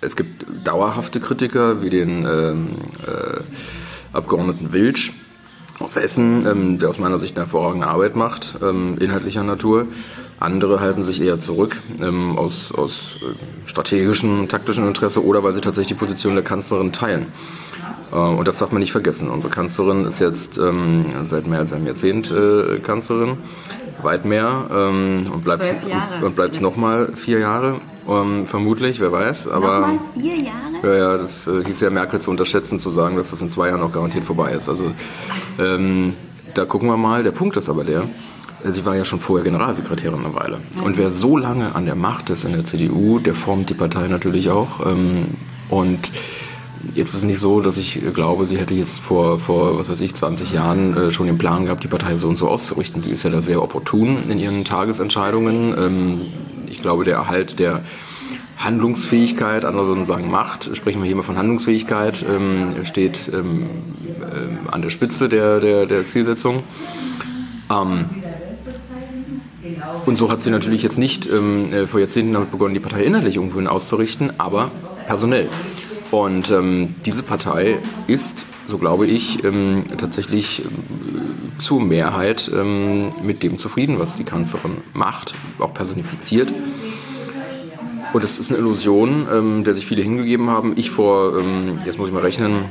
es gibt dauerhafte Kritiker wie den ähm, äh, Abgeordneten Wilsch aus Essen, ähm, der aus meiner Sicht eine hervorragende Arbeit macht, ähm, inhaltlicher Natur. Andere halten sich eher zurück aus, aus äh, strategischem, taktischen Interesse oder weil sie tatsächlich die Position der Kanzlerin teilen. Äh, und das darf man nicht vergessen. Unsere Kanzlerin ist jetzt ähm, seit mehr als einem Jahrzehnt äh, Kanzlerin, weit mehr ähm, und bleibt und bleibt noch mal vier Jahre, ähm, vermutlich, wer weiß. Aber noch mal vier Jahre? Ja, ja, das äh, hieß ja Merkel zu unterschätzen, zu sagen, dass das in zwei Jahren noch garantiert vorbei ist. Also ähm, da gucken wir mal. Der Punkt ist aber der. Äh, sie war ja schon vorher Generalsekretärin eine Weile. Und wer so lange an der Macht ist in der CDU, der formt die Partei natürlich auch. Ähm, und Jetzt ist es nicht so, dass ich glaube, sie hätte jetzt vor, vor was weiß ich, 20 Jahren äh, schon den Plan gehabt, die Partei so und so auszurichten. Sie ist ja da sehr opportun in ihren Tagesentscheidungen. Ähm, ich glaube, der Erhalt der Handlungsfähigkeit, andere würden sagen Macht, sprechen wir hier mal von Handlungsfähigkeit, ähm, steht ähm, äh, an der Spitze der, der, der Zielsetzung. Ähm, und so hat sie natürlich jetzt nicht ähm, äh, vor Jahrzehnten damit begonnen, die Partei innerlich irgendwohin auszurichten, aber personell. Und ähm, diese Partei ist, so glaube ich, ähm, tatsächlich äh, zur Mehrheit ähm, mit dem zufrieden, was die Kanzlerin macht, auch personifiziert. Und es ist eine Illusion, ähm, der sich viele hingegeben haben. Ich vor, ähm, jetzt muss ich mal rechnen,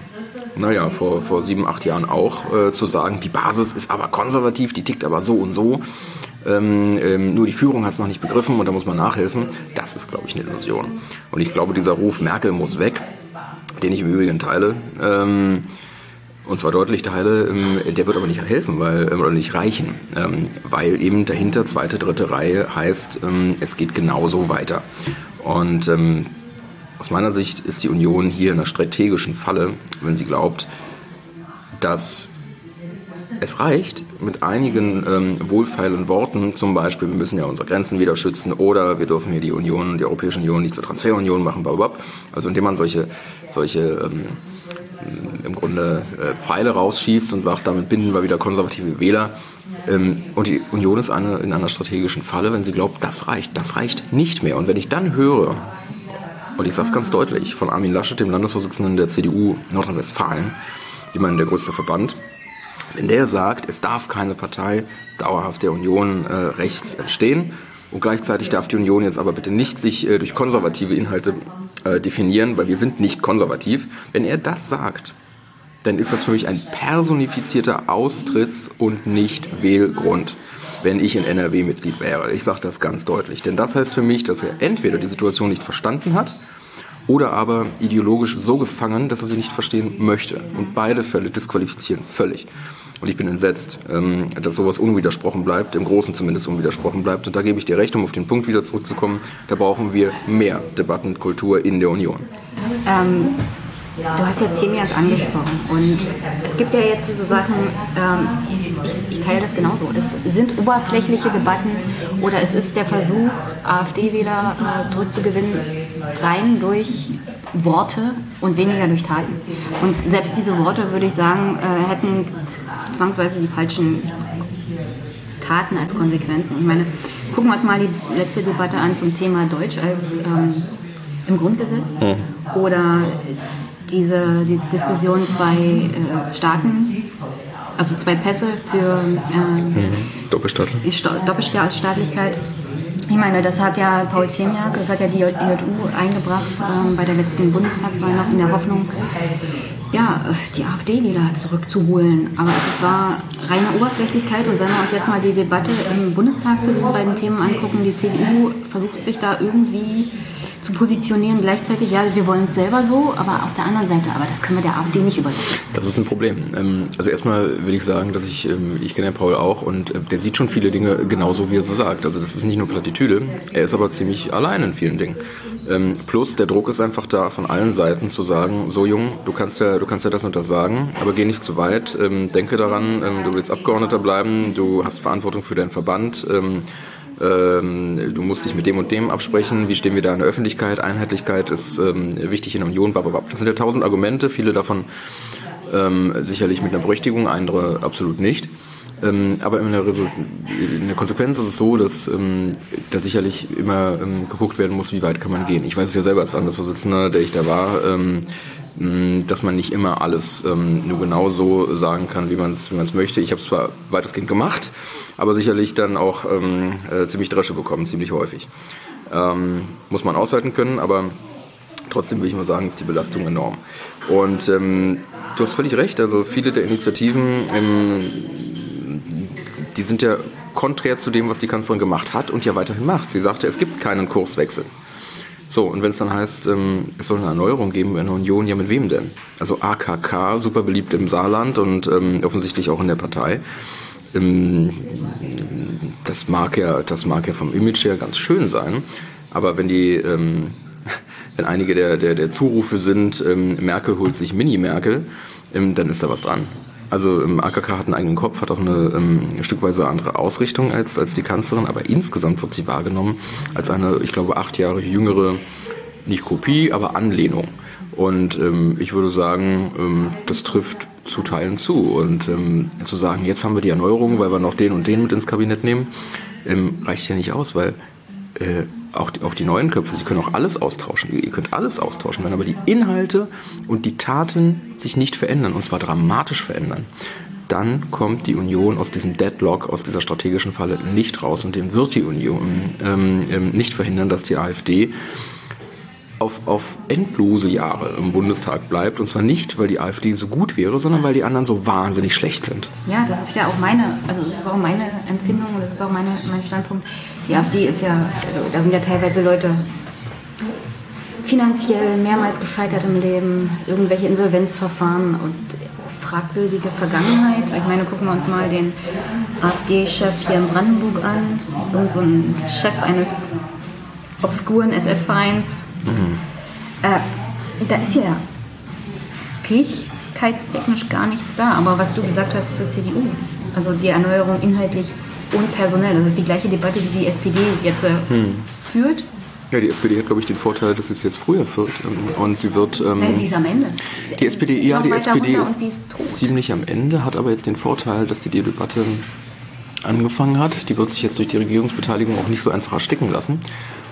naja, vor, vor sieben, acht Jahren auch, äh, zu sagen, die Basis ist aber konservativ, die tickt aber so und so. Ähm, ähm, nur die Führung hat es noch nicht begriffen und da muss man nachhelfen. Das ist, glaube ich, eine Illusion. Und ich glaube, dieser Ruf Merkel muss weg den ich im Übrigen teile. Ähm, und zwar deutlich teile, ähm, der wird aber nicht helfen, weil, ähm, oder nicht reichen, ähm, weil eben dahinter zweite, dritte Reihe heißt, ähm, es geht genauso weiter. Und ähm, aus meiner Sicht ist die Union hier in einer strategischen Falle, wenn sie glaubt, dass es reicht mit einigen ähm, wohlfeilen Worten, zum Beispiel, wir müssen ja unsere Grenzen wieder schützen oder wir dürfen hier die Union, die Europäische Union nicht zur Transferunion machen, blablabla. Also indem man solche, solche ähm, im Grunde äh, Pfeile rausschießt und sagt, damit binden wir wieder konservative Wähler. Ähm, und die Union ist eine, in einer strategischen Falle, wenn sie glaubt, das reicht, das reicht nicht mehr. Und wenn ich dann höre, und ich sage es ganz deutlich, von Armin Laschet, dem Landesvorsitzenden der CDU Nordrhein-Westfalen, immerhin der größte Verband, wenn der sagt, es darf keine Partei dauerhaft der Union äh, rechts entstehen und gleichzeitig darf die Union jetzt aber bitte nicht sich äh, durch konservative Inhalte äh, definieren, weil wir sind nicht konservativ. Wenn er das sagt, dann ist das für mich ein personifizierter Austritts- und nicht Wählgrund, wenn ich in NRW Mitglied wäre. Ich sage das ganz deutlich. Denn das heißt für mich, dass er entweder die Situation nicht verstanden hat oder aber ideologisch so gefangen, dass er sie nicht verstehen möchte. Und beide Fälle disqualifizieren völlig. Und ich bin entsetzt, ähm, dass sowas unwidersprochen bleibt, im Großen zumindest unwidersprochen bleibt. Und da gebe ich dir recht, um auf den Punkt wieder zurückzukommen, da brauchen wir mehr Debattenkultur in der Union. Ähm, Du hast jetzt Semiak angesprochen und es gibt ja jetzt so Sachen, ähm, ich, ich, teile das genauso. Es sind oberflächliche Debatten oder es ist der Versuch, AfD-Wähler äh, zurückzugewinnen, rein durch Worte und weniger durch Taten. Und selbst diese Worte, würde ich sagen, äh, hätten zwangsweise die falschen Taten als Konsequenzen. Ich meine, gucken wir uns mal die letzte Debatte an zum Thema Deutsch als ähm, im Grundgesetz mhm. oder diese die Diskussion zwei äh, Staaten, also zwei Pässe für äh, mhm. Doppelstaatlichkeit. Ich meine, das hat ja Paul Ziemiak, das hat ja die JU eingebracht ähm, bei der letzten Bundestagswahl noch in der Hoffnung, ja, die AfD wieder zurückzuholen. Aber es war reine Oberflächlichkeit und wenn wir uns jetzt mal die Debatte im Bundestag zu diesen beiden Themen angucken, die CDU versucht sich da irgendwie zu positionieren, gleichzeitig, ja, wir wollen es selber so, aber auf der anderen Seite, aber das können wir der AfD nicht überlassen. Das ist ein Problem. Ähm, also erstmal will ich sagen, dass ich, ähm, ich kenne ja Paul auch und äh, der sieht schon viele Dinge genauso, wie er so sagt. Also das ist nicht nur Plattitüde, er ist aber ziemlich allein in vielen Dingen. Ähm, plus der Druck ist einfach da von allen Seiten zu sagen, so Jung, du kannst ja, du kannst ja das und das sagen, aber geh nicht zu weit, denke daran, du willst Abgeordneter bleiben, du hast Verantwortung für deinen Verband, du musst dich mit dem und dem absprechen, wie stehen wir da in der Öffentlichkeit, Einheitlichkeit ist ähm, wichtig in der Union, bababab. Das sind ja tausend Argumente, viele davon ähm, sicherlich mit einer Berechtigung, andere absolut nicht. Ähm, aber in der, in der, Konsequenz ist es so, dass ähm, da sicherlich immer ähm, geguckt werden muss, wie weit kann man gehen. Ich weiß es ja selber als Landesvorsitzender, der ich da war, dass man nicht immer alles nur genau so sagen kann, wie man es wie möchte. Ich habe es zwar weitestgehend gemacht, aber sicherlich dann auch ähm, äh, ziemlich Dresche bekommen, ziemlich häufig. Ähm, muss man aushalten können, aber trotzdem würde ich mal sagen, ist die Belastung enorm. Und ähm, du hast völlig recht, also viele der Initiativen, ähm, die sind ja konträr zu dem, was die Kanzlerin gemacht hat und ja weiterhin macht. Sie sagte, es gibt keinen Kurswechsel. So, und wenn es dann heißt, ähm, es soll eine Erneuerung geben in der Union, ja mit wem denn? Also AKK, super beliebt im Saarland und ähm, offensichtlich auch in der Partei. Ähm, das mag ja, das mag ja vom Image her ganz schön sein, aber wenn die, ähm, wenn einige der, der, der Zurufe sind, ähm, Merkel holt sich Mini-Merkel, dann ist da was dran. Also AKK hat einen eigenen Kopf, hat auch eine ähm, stückweise andere Ausrichtung als, als die Kanzlerin, aber insgesamt wird sie wahrgenommen als eine, ich glaube, acht Jahre jüngere, nicht Kopie, aber Anlehnung. Und ähm, ich würde sagen, ähm, das trifft zu Teilen zu. Und ähm, zu sagen, jetzt haben wir die Erneuerung, weil wir noch den und den mit ins Kabinett nehmen, ähm, reicht ja nicht aus, weil äh, auch, die, auch die neuen Köpfe, sie können auch alles austauschen. Ihr könnt alles austauschen. Wenn aber die Inhalte und die Taten sich nicht verändern, und zwar dramatisch verändern, dann kommt die Union aus diesem Deadlock, aus dieser strategischen Falle nicht raus. Und dem wird die Union ähm, ähm nicht verhindern, dass die AfD auf, auf endlose Jahre im Bundestag bleibt. Und zwar nicht, weil die AfD so gut wäre, sondern weil die anderen so wahnsinnig schlecht sind. Ja, das ist ja auch meine, also das ist auch meine Empfindung, das ist auch meine, mein Standpunkt. Die AfD ist ja, also da sind ja teilweise Leute finanziell mehrmals gescheitert im Leben, irgendwelche Insolvenzverfahren und fragwürdige Vergangenheit. Ich meine, gucken wir uns mal den AfD-Chef hier in Brandenburg an, irgend so ein Chef eines obskuren SS-Vereins, Mhm. Äh, da ist ja fähigkeitstechnisch gar nichts da. Aber was du gesagt hast zur CDU, also die Erneuerung inhaltlich und personell, das ist die gleiche Debatte, die die SPD jetzt äh, hm. führt. Ja, die SPD hat, glaube ich, den Vorteil, dass es jetzt früher führt. Ähm, und sie wird. Ähm, sie ist am Ende. Die SPD, ja, die SPD ist, ist ziemlich am Ende, hat aber jetzt den Vorteil, dass sie die Debatte angefangen hat. Die wird sich jetzt durch die Regierungsbeteiligung auch nicht so einfach ersticken lassen.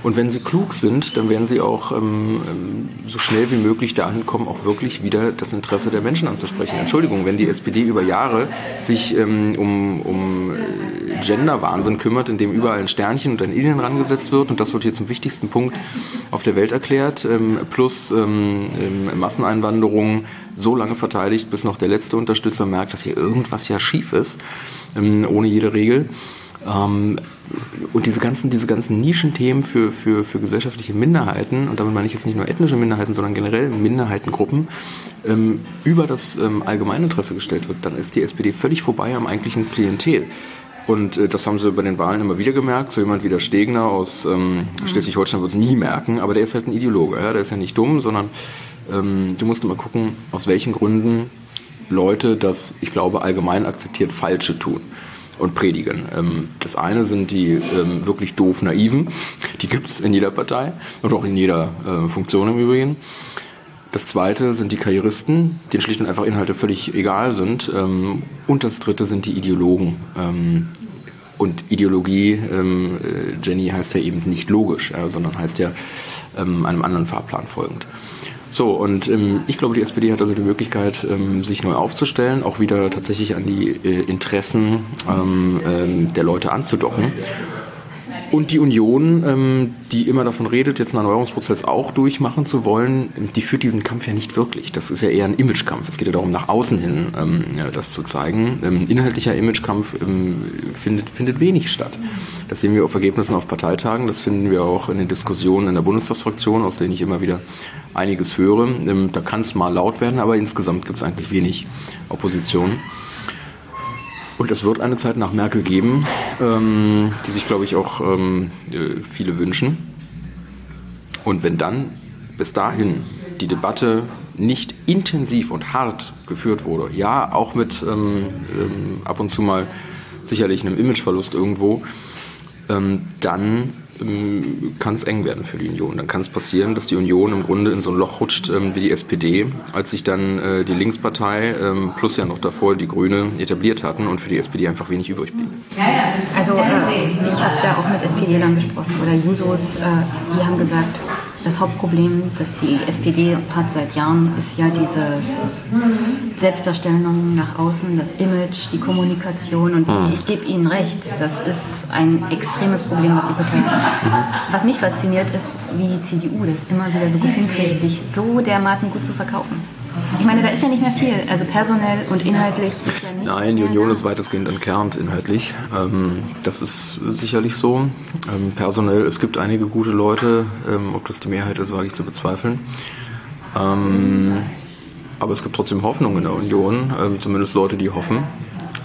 Und wenn sie klug sind, dann werden sie auch ähm, ähm, so schnell wie möglich dahin kommen, auch wirklich wieder das Interesse der Menschen anzusprechen. Entschuldigung, wenn die SPD über Jahre sich ähm, um, um äh, Gender-Wahnsinn kümmert, in dem überall ein Sternchen und ein Alien rangesetzt wird, und das wird hier zum wichtigsten Punkt auf der Welt erklärt, ähm, plus ähm, ähm, Masseneinwanderung so lange verteidigt, bis noch der letzte Unterstützer merkt, dass hier irgendwas ja schief ist, ohne jede Regel. Ähm, und diese ganzen, diese ganzen Nischenthemen für, für, für gesellschaftliche Minderheiten, und damit meine ich jetzt nicht nur ethnische Minderheiten, sondern generell Minderheitengruppen, ähm, über das ähm, Allgemeininteresse gestellt wird, dann ist die SPD völlig vorbei am eigentlichen Klientel. Und äh, das haben sie bei den Wahlen immer wieder gemerkt. So jemand wie der Stegner aus ähm, Schleswig-Holstein wird es nie merken, aber der ist halt ein Ideologe. Ja? Der ist ja nicht dumm, sondern Ähm, du musst immer gucken, aus welchen Gründen Leute das, ich glaube, allgemein akzeptiert Falsche tun und predigen. Ähm, das eine sind die ähm, wirklich doof Naiven, die gibt es in jeder Partei und auch in jeder äh, Funktion im Übrigen. Das zweite sind die Karrieristen, denen schlicht und einfach Inhalte völlig egal sind. Ähm, und das dritte sind die Ideologen. Ähm, und Ideologie, ähm, äh, Jenny, heißt ja eben nicht logisch, ja, sondern heißt ja einem anderen Fahrplan folgend. So, und ähm, ich glaube, die SPD hat also die Möglichkeit, ähm, sich neu aufzustellen, auch wieder tatsächlich an die äh, Interessen ähm, ähm, der Leute anzudocken. Und die Union, ähm, die immer davon redet, jetzt einen Erneuerungsprozess auch durchmachen zu wollen, die führt diesen Kampf ja nicht wirklich. Das ist ja eher ein Imagekampf. Es geht ja darum, nach außen hin ähm, das zu zeigen. Ähm, inhaltlicher Imagekampf ähm, findet, findet wenig statt. Das sehen wir auf Ergebnissen auf Parteitagen. Das finden wir auch in den Diskussionen in der Bundestagsfraktion, aus denen ich immer wieder einiges höre. Ähm, da kann es mal laut werden, aber insgesamt gibt es eigentlich wenig Opposition. Und es wird eine Zeit nach Merkel geben, ähm, die sich, glaube ich, auch ähm, äh, viele wünschen. Und wenn dann bis dahin die Debatte nicht intensiv und hart geführt wurde, ja, auch mit ähm, ähm ab und zu mal sicherlich einem Imageverlust irgendwo, ähm, dann ähm, kann es eng werden für die Union. Dann kann es passieren, dass die Union im Grunde in so ein Loch rutscht ähm, wie die SPD, als sich dann äh, die Linkspartei ähm, plus ja noch davor die Grüne etabliert hatten und für die SPD einfach wenig übrig blieb. Also äh, ich habe da auch mit SPD-Lern gesprochen oder Jusos, äh, die haben gesagt, das Hauptproblem, das die SPD hat seit Jahren, ist ja diese Selbstdarstellung nach außen, das Image, die Kommunikation. Und mhm. ich gebe Ihnen recht, das ist ein extremes Problem, was die Partei hat. Mhm. Was mich fasziniert, ist, wie die CDU das immer wieder so gut hinkriegt, sich so dermaßen gut zu verkaufen. Ich meine, da ist ja nicht mehr viel. Also personell und inhaltlich ist ja nicht Nein, die Union ist weitestgehend entkernt inhaltlich. Ähm, das ist sicherlich so. Ähm, personell, es gibt einige gute Leute. Ähm, ob das die Mehrheit ist, wage ich zu bezweifeln. Aber es gibt trotzdem Hoffnung in der Union, zumindest Leute, die hoffen.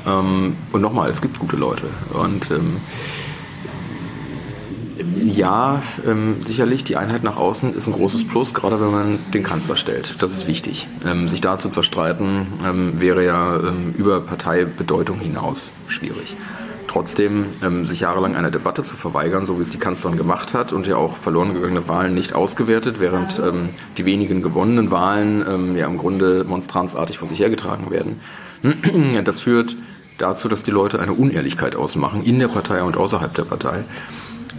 Und nochmal, es gibt gute Leute. Und ja, ähm, sicherlich, die Einheit nach außen ist ein großes Plus, gerade wenn man den Kanzler stellt. Das ist wichtig. Ähm, sich da zu zerstreiten, ähm, wäre ja ähm, über Parteibedeutung hinaus schwierig. Trotzdem, ähm, sich jahrelang einer Debatte zu verweigern, so wie es die Kanzlerin gemacht hat und ja auch verloren gegangene Wahlen nicht ausgewertet, während ähm, die wenigen gewonnenen Wahlen ja im Grunde monstranzartig vor sich hergetragen werden, das führt dazu, dass die Leute eine Unehrlichkeit ausmachen in der Partei und außerhalb der Partei.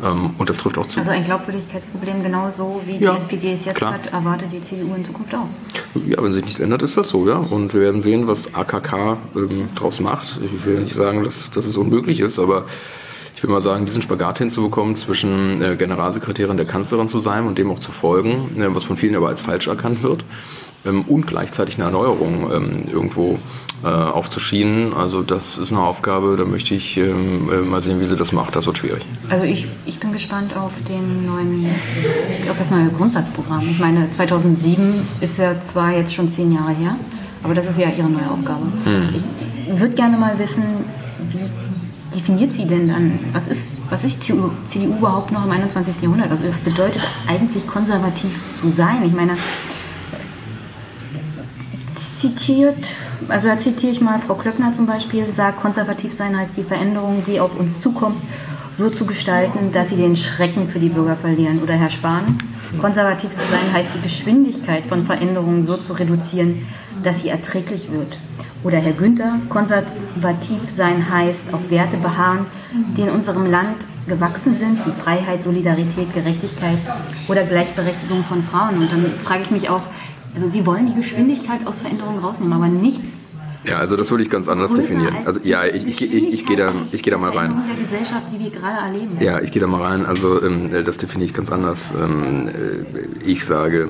Ähm, und das trifft auch zu. Also ein Glaubwürdigkeitsproblem genauso wie ja, die SPD es jetzt klar. hat, erwartet die CDU in Zukunft auch. Ja, wenn sich nichts ändert, ist das so, ja. Und wir werden sehen, was AKK ähm, daraus macht. Ich will nicht sagen, dass, dass es unmöglich ist, aber ich will mal sagen, diesen Spagat hinzubekommen, zwischen äh, Generalsekretärin der Kanzlerin zu sein und dem auch zu folgen, äh, was von vielen aber als falsch erkannt wird, ähm, und gleichzeitig eine Erneuerung ähm, irgendwo äh, aufzuschienen. Also das ist eine Aufgabe, da möchte ich ähm, äh, mal sehen, wie sie das macht. Das wird schwierig. Also ich, ich bin gespannt auf den neuen, auf das neue Grundsatzprogramm. Ich meine, 2007 ist ja zwar jetzt schon zehn Jahre her, aber das ist ja ihre neue Aufgabe. Hm. Ich würde gerne mal wissen, wie definiert sie denn dann, was ist, was ist CDU, CDU überhaupt noch im 21. Jahrhundert? Was bedeutet eigentlich konservativ zu sein? Ich meine, zitiert, also da zitiere ich mal Frau Klöckner zum Beispiel, sagt, konservativ sein heißt die Veränderung, die auf uns zukommt, so zu gestalten, dass sie den Schrecken für die Bürger verlieren. Oder Herr Spahn, konservativ zu sein heißt die Geschwindigkeit von Veränderungen so zu reduzieren, dass sie erträglich wird. Oder Herr Günther, konservativ sein heißt auf Werte beharren, die in unserem Land gewachsen sind, wie Freiheit, Solidarität, Gerechtigkeit oder Gleichberechtigung von Frauen. Und dann frage ich mich auch, also Sie wollen die Geschwindigkeit aus Veränderungen rausnehmen, aber nichts ja, also das würde ich ganz anders definieren. Also ja, ich, ich, ich, ich gehe da, ich gehe da mal rein. Der Gesellschaft, die wir gerade erleben. Ja, ich gehe da mal rein. Also ähm, das definiere ich ganz anders. Ähm, äh, ich sage,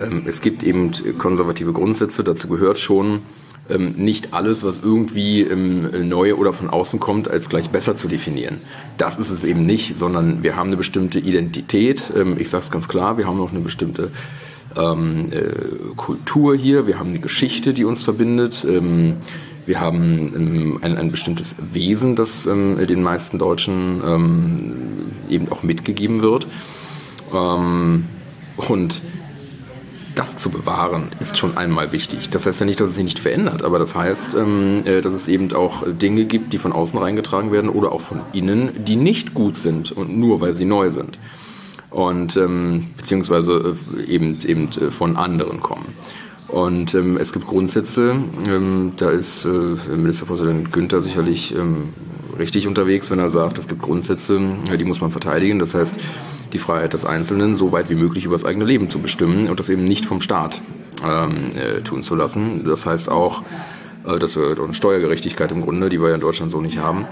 ähm, es gibt eben konservative Grundsätze. Dazu gehört schon ähm, nicht alles, was irgendwie ähm, neu oder von außen kommt, als gleich besser zu definieren. Das ist es eben nicht, sondern wir haben eine bestimmte Identität. Ähm, ich sage es ganz klar, wir haben auch eine bestimmte ähm, äh, Kultur hier, wir haben eine Geschichte, die uns verbindet. Ähm, wir haben ähm, ein, ein, bestimmtes Wesen, das ähm, den meisten Deutschen ähm, eben auch mitgegeben wird. Und das zu bewahren, ist schon einmal wichtig. Das heißt ja nicht, dass es sich nicht verändert, aber das heißt, äh, dass es eben auch Dinge gibt, die von außen reingetragen werden oder auch von innen, die nicht gut sind und nur weil sie neu sind. Und ähm, beziehungsweise äh, eben, eben äh, von anderen kommen. Und ähm, es gibt Grundsätze, ähm, da ist äh, Ministerpräsident Günther sicherlich ähm, richtig unterwegs, wenn er sagt, es gibt Grundsätze, die muss man verteidigen. Das heißt, die Freiheit des Einzelnen so weit wie möglich über das eigene Leben zu bestimmen und das eben nicht vom Staat ähm, äh, tun zu lassen. Das heißt auch, äh, das wird eine Steuergerechtigkeit im Grunde, die wir ja in Deutschland so nicht haben.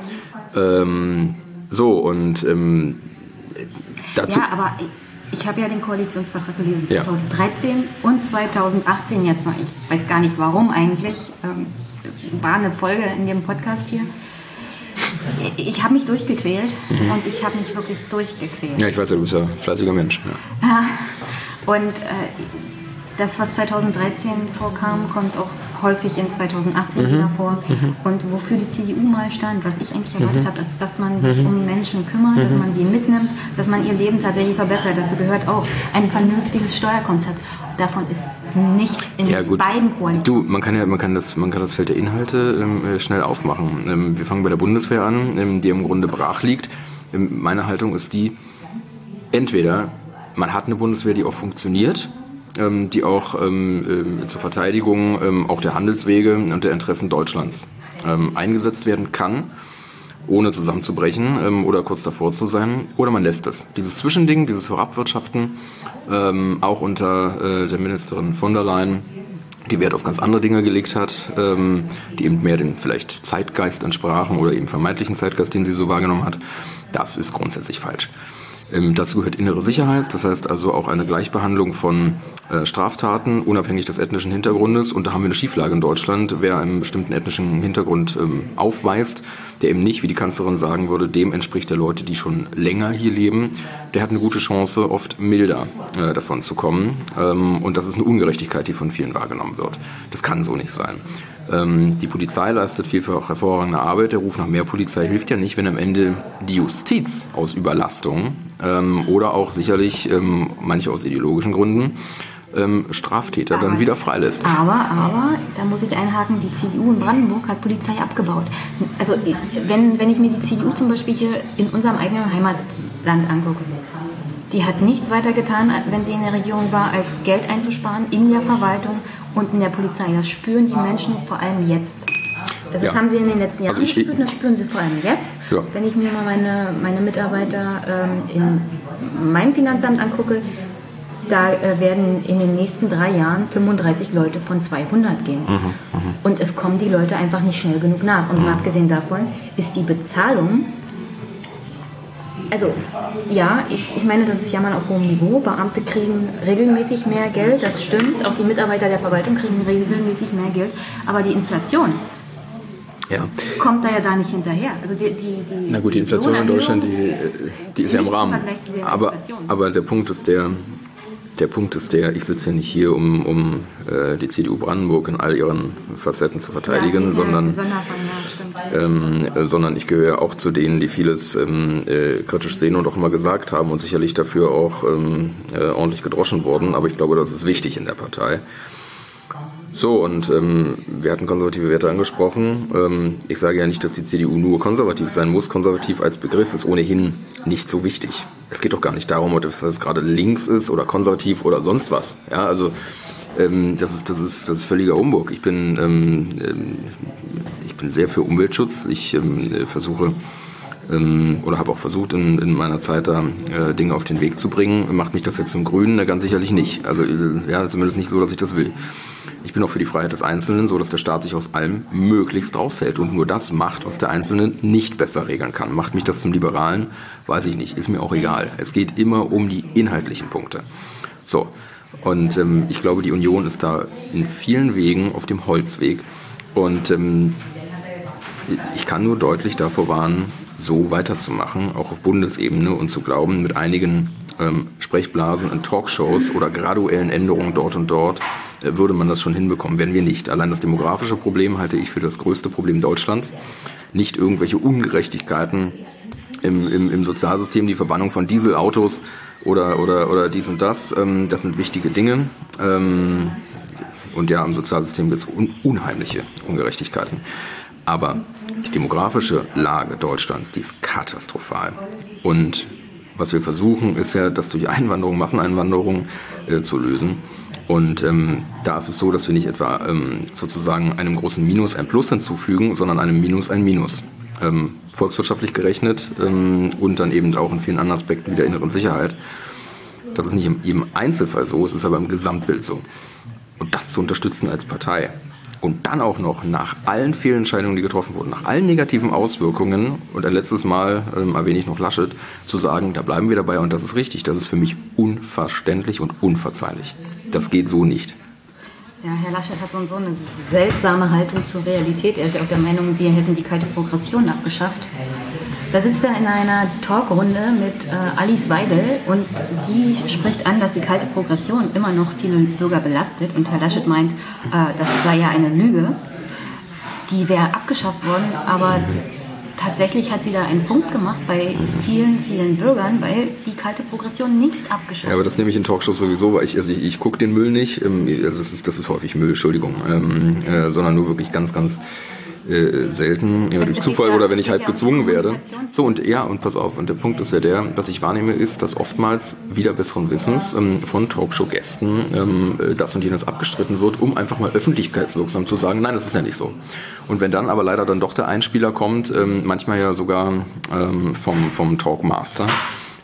Ähm, so, und ähm, dazu. Ja, aber ich habe ja den Koalitionsvertrag gelesen, 2013 ja. und 2018 jetzt noch. Ich weiß gar nicht warum eigentlich. Ähm, es war eine Folge in dem Podcast hier ich habe mich durchgequält mhm. und ich habe mich wirklich durchgequält. Ja, ich weiß ja, du bist ja ein fleißiger Mensch. Ja. Und äh, das, was 2013 vorkam, kommt auch häufig in 2018 mhm. wieder vor. Mhm. Und wofür die CDU mal stand, was ich eigentlich erwartet mhm. habe, ist, dass man sich mhm. um Menschen kümmert, dass mhm. man sie mitnimmt, dass man ihr Leben tatsächlich verbessert. Dazu gehört auch ein vernünftiges Steuerkonzept. Davon ist nichts in ja, beiden Koalitionen. Du, man kann ja, man kann das, man kann das Feld der Inhalte ähm, äh, schnell aufmachen. Ähm, wir fangen bei der Bundeswehr an, ähm, die im Grunde brach liegt. Ähm, meine Haltung ist die, entweder man hat eine Bundeswehr, die auch funktioniert, ähm, die auch ähm, äh, zur Verteidigung ähm, auch der Handelswege und der Interessen Deutschlands ähm, eingesetzt werden kann, ohne zusammenzubrechen ähm, oder kurz davor zu sein. Oder man lässt es. Dieses Zwischending, dieses Herabwirtschaften, ähm, auch unter äh, der Ministerin von der Leyen, die Wert auf ganz andere Dinge gelegt hat, die eben mehr den vielleicht Zeitgeist entsprachen oder eben vermeintlichen Zeitgeist, den sie so wahrgenommen hat, das ist grundsätzlich falsch. Ähm, dazu gehört innere Sicherheit, das heißt also auch eine Gleichbehandlung von äh, Straftaten, unabhängig des ethnischen Hintergrundes. Und da haben wir eine Schieflage in Deutschland. Wer einen bestimmten ethnischen Hintergrund ähm, aufweist, der eben nicht, wie die Kanzlerin sagen würde, dem entspricht der Leute, die schon länger hier leben, der hat eine gute Chance, oft milder äh, davon zu kommen. Ähm, und das ist eine Ungerechtigkeit, die von vielen wahrgenommen wird. Das kann so nicht sein. Ähm, die Polizei leistet vielfach hervorragende Arbeit. Der Ruf nach mehr Polizei hilft ja nicht, wenn am Ende die Justiz aus Überlastung ähm, oder auch sicherlich ähm, manche aus ideologischen Gründen ähm, Straftäter aber, dann wieder freilässt. Aber, aber, da muss ich einhaken, die CDU in Brandenburg hat Polizei abgebaut. Also wenn, wenn ich mir die CDU zum Beispiel hier in unserem eigenen Heimatland angucke, die hat nichts weiter getan, wenn sie in der Regierung war, als Geld einzusparen in der Verwaltung und in der Polizei. Das spüren die Menschen vor allem jetzt. Also das ja. haben sie in den letzten Jahren also gespürt und das spüren sie vor allem jetzt. Ja. Wenn ich mir mal meine, meine Mitarbeiter ähm, in meinem Finanzamt angucke, da äh, werden in den nächsten drei Jahren 35 Leute von 200 gehen. Mhm, mh. Und es kommen die Leute einfach nicht schnell genug nach. Und mhm. abgesehen davon ist die Bezahlung also ja, ich, ich meine, das ist ja mal auf hohem Niveau. Beamte kriegen regelmäßig mehr Geld, das stimmt. Auch die Mitarbeiter der Verwaltung kriegen regelmäßig mehr Geld. Aber die Inflation ja. kommt da ja da nicht hinterher. Also die, die, die Na gut, die Inflation in Deutschland, die, die ist ja im Rahmen. Aber, aber der Punkt ist der, der Punkt ist der, ich sitze ja nicht hier, um, um äh, die CDU Brandenburg in all ihren Facetten zu verteidigen, ja, sondern, ähm, sondern ich gehöre auch zu denen, die vieles ähm, äh, kritisch sehen und auch immer gesagt haben und sicherlich dafür auch ähm, äh, ordentlich gedroschen wurden. Aber ich glaube, das ist wichtig in der Partei. So, und ähm, wir hatten konservative Werte angesprochen. Ähm, ich sage ja nicht, dass die CDU nur konservativ sein muss. Konservativ als Begriff ist ohnehin nicht so wichtig. Es geht doch gar nicht darum, ob das gerade links ist oder konservativ oder sonst was. Ja, also ähm, das, ist, das, ist, das ist völliger Humbug. Ich bin, ähm, ähm, ich bin sehr für Umweltschutz. Ich ähm, versuche ähm, oder habe auch versucht, in, in meiner Zeit da äh, Dinge auf den Weg zu bringen. Macht mich das jetzt zum Grünen? Ganz sicherlich nicht. Also äh, ja, zumindest nicht so, dass ich das will. Ich bin auch für die Freiheit des Einzelnen, so dass der Staat sich aus allem möglichst raushält und nur das macht, was der Einzelne nicht besser regeln kann. Macht mich das zum Liberalen? Weiß ich nicht, ist mir auch egal. Es geht immer um die inhaltlichen Punkte. So, und ähm, ich glaube, die Union ist da in vielen Wegen auf dem Holzweg. Und ähm, ich kann nur deutlich davor warnen, so weiterzumachen, auch auf Bundesebene und zu glauben, mit einigen ähm, Sprechblasen in Talkshows oder graduellen Änderungen dort und dort äh, würde man das schon hinbekommen. Werden wir nicht. Allein das demografische Problem halte ich für das größte Problem Deutschlands. Nicht irgendwelche Ungerechtigkeiten im, im, im Sozialsystem, die Verbannung von Dieselautos oder, oder, oder dies und das. Ähm, das sind wichtige Dinge. Ähm, und ja, im Sozialsystem gibt es un unheimliche Ungerechtigkeiten. Aber die demografische Lage Deutschlands, die ist katastrophal. Und was wir versuchen, ist ja, das durch Einwanderung, Masseneinwanderung äh, zu lösen. Und ähm, da ist es so, dass wir nicht etwa ähm, sozusagen einem großen Minus ein Plus hinzufügen, sondern einem Minus ein Minus. Ähm, volkswirtschaftlich gerechnet ähm, und dann eben auch in vielen anderen Aspekten wie der inneren Sicherheit. Das ist nicht in jedem Einzelfall so, es ist aber im Gesamtbild so. Und das zu unterstützen als Partei und dann auch noch nach allen Fehlentscheidungen, die getroffen wurden, nach allen negativen Auswirkungen und ein letztes Mal ähm, erwähne ich noch Laschet, zu sagen, da bleiben wir dabei und das ist richtig, das ist für mich unverständlich und unverzeihlich. Das geht so nicht. Ja, Herr Laschet hat so, so eine seltsame Haltung zur Realität. Er ist ja auch der Meinung, wir hätten die kalte Progression abgeschafft. Da sitzt er in einer Talkrunde mit äh, Alice Weidel und die spricht an, dass die kalte Progression immer noch viele Bürger belastet. Und Herr Laschet meint, äh, das sei ja eine Lüge. Die wäre abgeschafft worden, aber tatsächlich hat sie da einen Punkt gemacht bei vielen, vielen Bürgern, weil die kalte Progression nicht abgeschafft Ja, aber das nehme ich in Talkshows sowieso, weil ich, also ich, ich gucke den Müll nicht, ähm, also das ist, das ist häufig Müll, Entschuldigung, ähm, äh, sondern nur wirklich ganz, ganz äh, selten, ja, durch Zufall oder wenn ich halt gezwungen werde. So und ja, und pass auf, und der Punkt ist ja der, was ich wahrnehme, ist, dass oftmals wieder besseren Wissens ähm, von Talkshow-Gästen ähm, äh, das und jenes abgestritten wird, um einfach mal öffentlichkeitswirksam zu sagen, nein, das ist ja nicht so. Und wenn dann aber leider dann doch der Einspieler kommt, ähm, manchmal ja sogar ähm, vom, vom Talkmaster,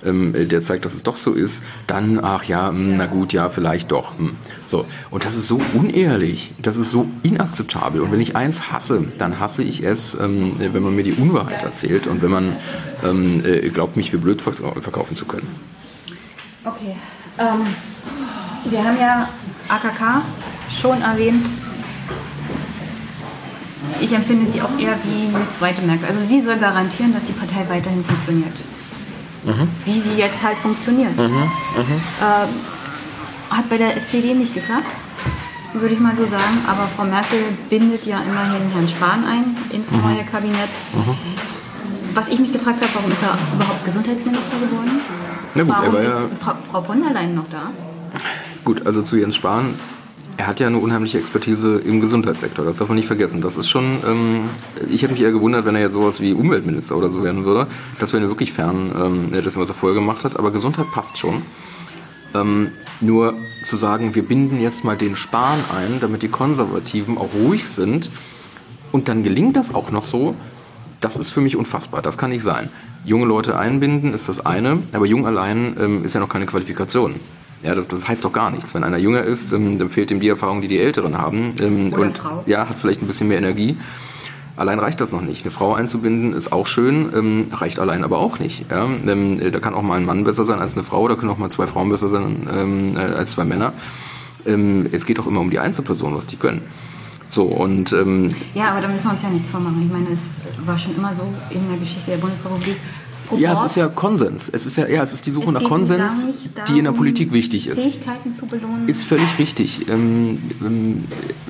ähm, der zeigt, dass es doch so ist, dann, ach ja, mh, hm, na gut, ja, vielleicht doch. Mh. Hm. So. Und das ist so unehrlich, das ist so inakzeptabel. Und wenn ich eins hasse, dann hasse ich es, ähm, wenn man mir die Unwahrheit erzählt und wenn man ähm, äh, glaubt, mich für blöd verkaufen zu können. Okay. Ähm, wir haben ja AKK schon erwähnt. Ich empfinde sie auch eher wie eine zweite Merkel. Also sie soll garantieren, dass die Partei weiterhin funktioniert mhm. wie sie jetzt halt funktioniert. Mhm. Mhm. Ähm, hat bei der SPD nicht geklappt, würde ich mal so sagen. Aber Frau Merkel bindet ja immerhin Herrn Spahn ein ins mhm. neue Kabinett. Mhm. Was ich mich gefragt habe, warum ist er überhaupt Gesundheitsminister geworden? Na gut, warum ist ja Frau, Frau von der Leyen noch da? Gut, also zu Jens Spahn er hat ja eine unheimliche Expertise im Gesundheitssektor, das darf man nicht vergessen. Das ist schon, ähm, ich hätte mich eher gewundert, wenn er jetzt sowas wie Umweltminister oder so werden würde. Das wäre wirklich fern ähm, dessen, was er vorher gemacht hat. Aber Gesundheit passt schon. Ähm, nur zu sagen, wir binden jetzt mal den Spahn ein, damit die Konservativen auch ruhig sind und dann gelingt das auch noch so, das ist für mich unfassbar. Das kann nicht sein. Junge Leute einbinden ist das eine, aber jung allein ähm, ist ja noch keine Qualifikation. Ja, das, das heißt doch gar nichts. Wenn einer jünger ist, ähm, dann fehlt ihm die Erfahrung, die die Älteren haben. Ähm, Oder und Frau. ja, hat vielleicht ein bisschen mehr Energie. Allein reicht das noch nicht. Eine Frau einzubinden ist auch schön, ähm, reicht allein aber auch nicht. Ja? Ähm, da kann auch mal ein Mann besser sein als eine Frau, da können auch mal zwei Frauen besser sein ähm, äh, als zwei Männer. Ähm, es geht doch immer um die Einzelperson, was die können. So, und, ähm, ja, aber da müssen wir uns ja nichts vormachen. Ich meine, es war schon immer so in der Geschichte der Bundesrepublik, ja, es ist ja Konsens. Es ist ja, ja, es ist die Suche nach Konsens, darum, die in der Politik wichtig ist. Fähigkeiten zu belohnen. Ist völlig richtig. Ähm, ähm,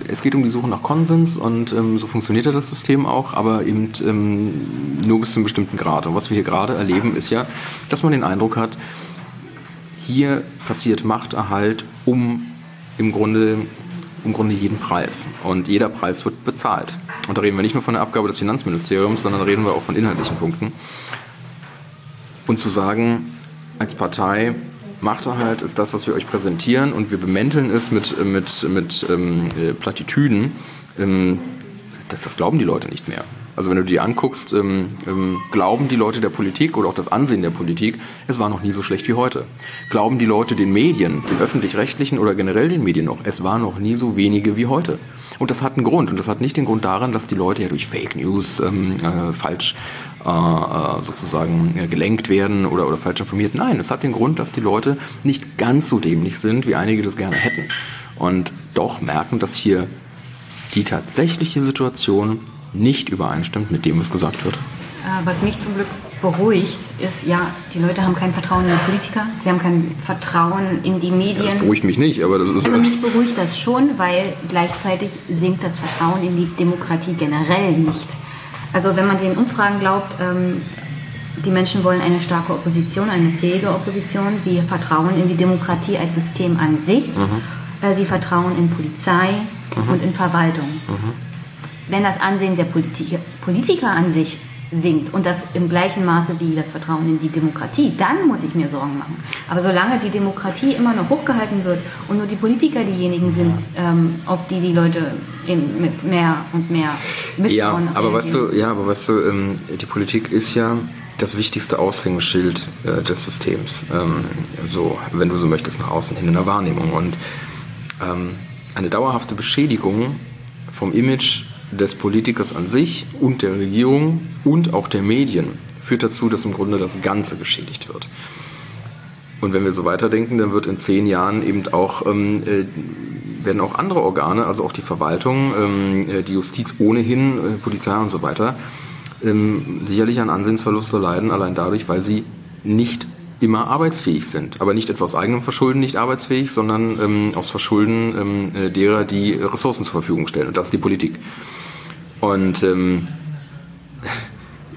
es geht um die Suche nach Konsens und ähm, so funktioniert ja das System auch, aber eben ähm, nur bis zu einem bestimmten Grad. Und was wir hier gerade erleben, ist ja, dass man den Eindruck hat, hier passiert Machterhalt um im Grunde im Grunde jeden Preis. Und jeder Preis wird bezahlt. Und da reden wir nicht nur von der Abgabe des Finanzministeriums, sondern da reden wir auch von inhaltlichen Punkten. Und zu sagen, als Partei, Machterhalt ist das, was wir euch präsentieren und wir bemänteln es mit, mit, mit ähm, äh, Plattitüden, ähm, das, das glauben die Leute nicht mehr. Also wenn du dir anguckst, ähm, ähm, glauben die Leute der Politik oder auch das Ansehen der Politik, es war noch nie so schlecht wie heute. Glauben die Leute den Medien, den öffentlich-rechtlichen oder generell den Medien noch, es war noch nie so wenige wie heute. Und das hat einen Grund. Und das hat nicht den Grund daran, dass die Leute ja durch Fake News ähm, äh, falsch äh, äh, sozusagen äh, gelenkt werden oder, oder falsch informiert. Nein, es hat den Grund, dass die Leute nicht ganz so dämlich sind, wie einige das gerne hätten. Und doch merken, dass hier die tatsächliche Situation nicht übereinstimmt mit dem, was gesagt wird. Was mich zum Glück beruhigt, ist, ja, die Leute haben kein Vertrauen in die Politiker, sie haben kein Vertrauen in die Medien. Ja, das beruhigt mich nicht, aber das ist... Also mich beruhigt das schon, weil gleichzeitig sinkt das Vertrauen in die Demokratie generell nicht. Also wenn man den Umfragen glaubt, ähm, die Menschen wollen eine starke Opposition, eine fähige Opposition. Sie vertrauen in die Demokratie als System an sich. Mhm. Sie vertrauen in Polizei mhm. und in Verwaltung. Mhm. Wenn das Ansehen der Politiker, Politiker an sich sinkt und das im gleichen Maße wie das Vertrauen in die Demokratie, dann muss ich mir Sorgen machen. Aber solange die Demokratie immer noch hochgehalten wird und nur die Politiker diejenigen sind, ähm, auf die die Leute eben mit mehr und mehr Misstrauen ja, aber weißt du, Ja, aber weißt du, ähm, die Politik ist ja das wichtigste Aushängeschild äh, des Systems. Ähm, so, wenn du so möchtest, nach außen hin in der Wahrnehmung. Und ähm, eine dauerhafte Beschädigung vom Image des Politikers an sich und der Regierung und auch der Medien führt dazu, dass im Grunde das Ganze geschädigt wird. Und wenn wir so weiterdenken, dann wird in zehn Jahren eben auch, ähm, äh, werden auch andere Organe, also auch die Verwaltung, ähm, äh, die Justiz ohnehin, äh, Polizei und so weiter, ähm, sicherlich an Ansehensverluste leiden, allein dadurch, weil sie nicht immer arbeitsfähig sind. Aber nicht etwa aus eigenem Verschulden nicht arbeitsfähig, sondern ähm, aus Verschulden ähm, äh, derer, die Ressourcen zur Verfügung stellen. Und das ist die Politik. Und ähm,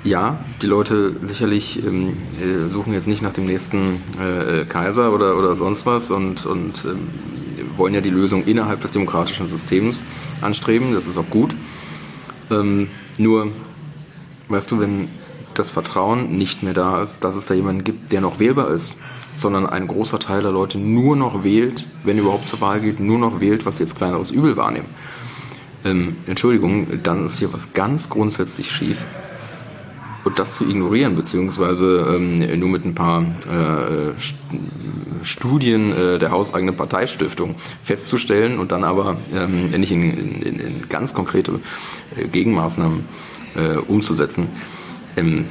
ja, die Leute sicherlich ähm, äh, suchen jetzt nicht nach dem nächsten äh, Kaiser oder, oder sonst was und, und ähm, wollen ja die Lösung innerhalb des demokratischen Systems anstreben. Das ist auch gut. Ähm, nur, weißt du, wenn das Vertrauen nicht mehr da ist, dass es da jemanden gibt, der noch wählbar ist, sondern ein großer Teil der Leute nur noch wählt, wenn überhaupt zur Wahl geht, nur noch wählt, was sie jetzt kleineres Übel wahrnehmen. Ähm, Entschuldigung, dann ist hier was ganz grundsätzlich schief. Und das zu ignorieren, beziehungsweise ähm, nur mit ein paar äh, Studien äh, der hauseigenen Parteistiftung festzustellen und dann aber ähm, nicht in, in, in, ganz konkrete äh, Gegenmaßnahmen äh, umzusetzen, ähm,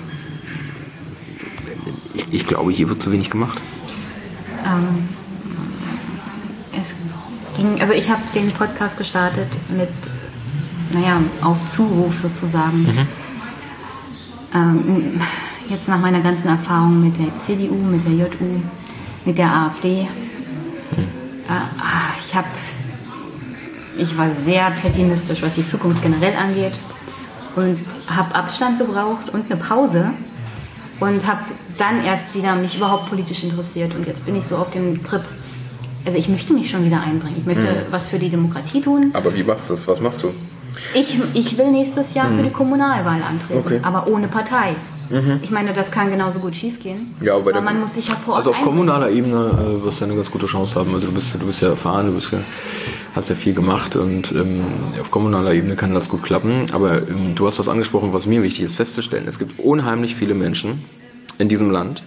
ich, ich, glaube, hier wird zu wenig gemacht. Ähm, es ging, also ich habe den Podcast gestartet mit, naja, auf Zuruf sozusagen. Mhm. Ähm, jetzt nach meiner ganzen Erfahrung mit der CDU, mit der JU, mit der AfD. Mhm. Äh, ich habe, ich war sehr pessimistisch, was die Zukunft generell angeht und habe Abstand gebraucht und eine Pause und habe dann erst wieder mich überhaupt politisch interessiert und jetzt bin ich so auf dem Trip. Also ich möchte mich schon wieder einbringen. Ich möchte mhm. was für die Demokratie tun. Aber wie machst du das? Was machst du? Ich, ich will nächstes Jahr mhm. für die Kommunalwahl antreten, okay. aber ohne Partei. Mhm. Ich meine, das kann genauso gut schiefgehen. Ja, aber, aber man muss sich ja vor Ort Also auf kommunaler Ebene äh, wirst du eine ganz gute Chance haben. Also du bist, du bist ja erfahren, du bist ja, hast ja viel gemacht und ähm, auf kommunaler Ebene kann das gut klappen. Aber ähm, du hast was angesprochen, was mir wichtig ist festzustellen. Es gibt unheimlich viele Menschen in diesem Land,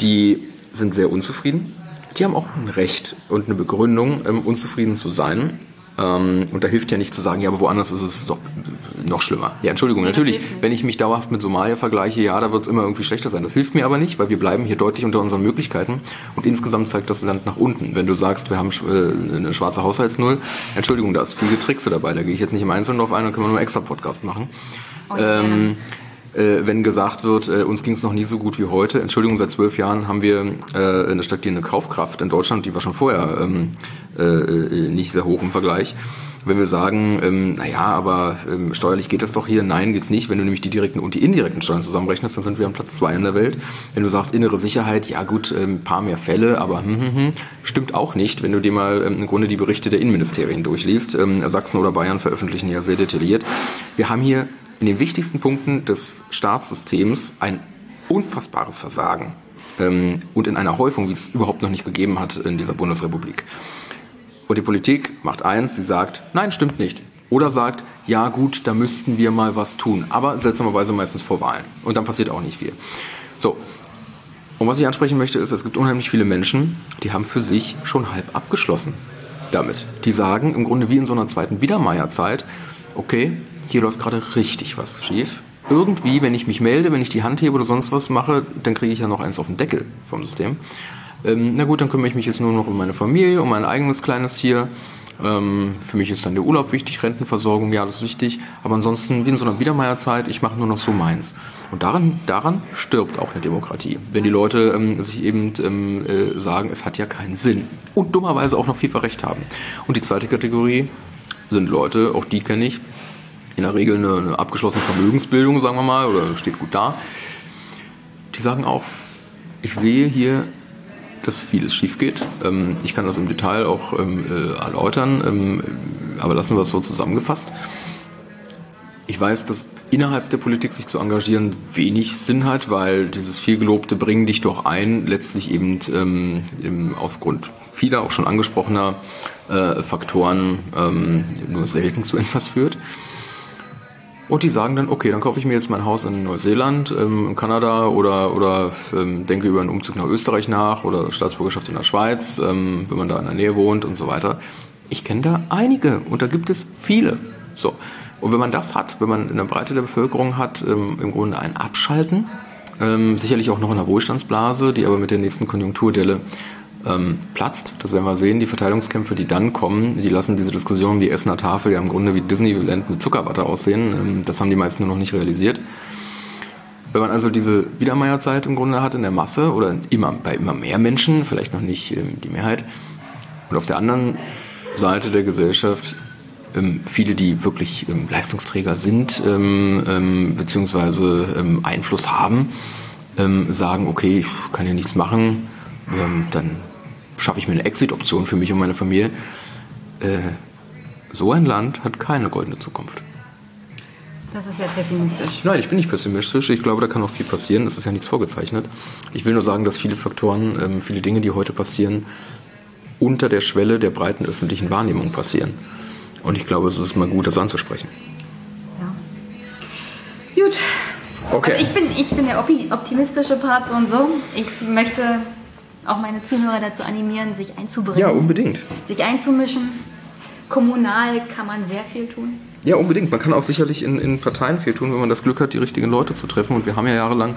die sind sehr unzufrieden. Die haben auch ein Recht und eine Begründung, ähm, unzufrieden zu sein. Ähm, und da hilft ja nicht zu sagen, ja, aber woanders ist es doch noch schlimmer. Ja, Entschuldigung, natürlich, wenn ich mich dauerhaft mit Somalia vergleiche, ja, da wird es immer irgendwie schlechter sein. Das hilft mir aber nicht, weil wir bleiben hier deutlich unter unseren Möglichkeiten und insgesamt zeigt das Land nach unten. Wenn du sagst, wir haben äh, eine schwarze Haushaltsnull, Entschuldigung, da ist viel Getrickse dabei, da gehe ich jetzt nicht im Einzelnen drauf ein, dann können wir nur einen extra Podcast machen. Oh, ähm, äh, wenn gesagt wird, äh, uns ging es noch nie so gut wie heute. Entschuldigung, seit zwölf Jahren haben wir äh, eine stagnierende Kaufkraft in Deutschland, die war schon vorher ähm, äh, äh, nicht sehr hoch im Vergleich. Wenn wir sagen, ähm, naja, aber ähm, steuerlich geht das doch hier, nein, geht's nicht. Wenn du nämlich die direkten und die indirekten Steuern zusammenrechnest, dann sind wir am Platz zwei in der Welt. Wenn du sagst, innere Sicherheit, ja gut, ein ähm, paar mehr Fälle, aber hm, hm, hm, stimmt auch nicht, wenn du dir mal ähm, im Grunde die Berichte der Innenministerien durchliest. Ähm, Sachsen oder Bayern veröffentlichen ja sehr detailliert. Wir haben hier in den wichtigsten Punkten des Staatssystems ein unfassbares Versagen ähm, und in einer Häufung, wie es überhaupt noch nicht gegeben hat in dieser Bundesrepublik. Und die Politik macht eins, sie sagt, nein, stimmt nicht. Oder sagt, ja gut, da müssten wir mal was tun. Aber seltsamerweise meistens vor Wahlen. Und dann passiert auch nicht viel. So. Und was ich ansprechen möchte, ist, es gibt unheimlich viele Menschen, die haben für sich schon halb abgeschlossen damit. Die sagen im Grunde wie in so einer zweiten Biedermeierzeit, okay, hier läuft gerade richtig was schief. Irgendwie, wenn ich mich melde, wenn ich die Hand hebe oder sonst was mache, dann kriege ich ja noch eins auf den Deckel vom System. Ähm, na gut, dann kümmere ich mich jetzt nur noch um meine Familie, um mein eigenes kleines Tier. Ähm, für mich ist dann der Urlaub wichtig, Rentenversorgung, ja, das ist wichtig. Aber ansonsten, wie in so einer Biedermeierzeit, ich mache nur noch so meins. Und daran, daran stirbt auch eine Demokratie. Wenn die Leute ähm, sich eben ähm, äh, sagen, es hat ja keinen Sinn. Und dummerweise auch noch viel Recht haben. Und die zweite Kategorie sind Leute, auch die kenne ich, in der Regel eine, eine abgeschlossene Vermögensbildung, sagen wir mal, oder steht gut da. sagen auch, ich sehe hier, dass vieles schief geht. Ähm, ich kann das im Detail auch ähm, äh, erläutern, ähm, aber lassen wir es so zusammengefasst. Ich weiß, dass innerhalb der Politik sich zu engagieren wenig Sinn hat, weil dieses vielgelobte Bringen dich doch ein letztlich eben aufgrund vieler auch schon angesprochener äh, Faktoren nur selten zu etwas führt. Und die sagen dann, okay, dann kaufe ich mir jetzt mein Haus in Neuseeland, ähm, in Kanada oder, oder ähm, denke über einen Umzug nach Österreich nach oder Staatsbürgerschaft in der Schweiz, ähm, wenn man da in der Nähe wohnt und so weiter. Ich kenne da einige und da gibt es viele. So. Und wenn man das hat, wenn man in der Breite der Bevölkerung hat, ähm, im Grunde ein Abschalten, ähm, sicherlich auch noch in der Wohlstandsblase, die aber mit der nächsten Konjunkturdelle ähm, platzt. Das werden wir sehen. Die Verteilungskämpfe, die dann kommen, die lassen diese Diskussion wie Essener Tafel ja im Grunde wie Disneyland mit Zuckerwatte aussehen. Ähm, das haben die meisten nur noch nicht realisiert. Wenn man also diese Biedermeierzeit im Grunde hat in der Masse oder immer, bei immer mehr Menschen, vielleicht noch nicht ähm, die Mehrheit, und auf der anderen Seite der Gesellschaft ähm, viele, die wirklich ähm, Leistungsträger sind, ähm, beziehungsweise Einfluss haben, sagen, okay, ich kann ja nichts machen, dann schaffe ich mir eine Exit-Option für mich und meine Familie. Äh, so ein Land hat keine goldene Zukunft. Das ist sehr pessimistisch. Nein, ich bin nicht pessimistisch. Ich glaube, da kann auch viel passieren. Es ist ja nichts vorgezeichnet. Ich will nur sagen, dass viele Faktoren, ähm, viele Dinge, die heute passieren, unter der Schwelle der breiten öffentlichen Wahrnehmung passieren. Und ich glaube, es ist mal gut, das anzusprechen. Ja. Gut. Okay. Also ich, bin, ich bin der optimistische Part so und so. Ich möchte auch meine Zuhörer dazu animieren, sich einzubringen. Ja, unbedingt. Sich einzumischen. Kommunal kann man sehr viel tun. Ja, unbedingt. Man kann auch sicherlich in, in Parteien viel tun, wenn man das Glück hat, die richtigen Leute zu treffen. Und wir haben ja jahrelang,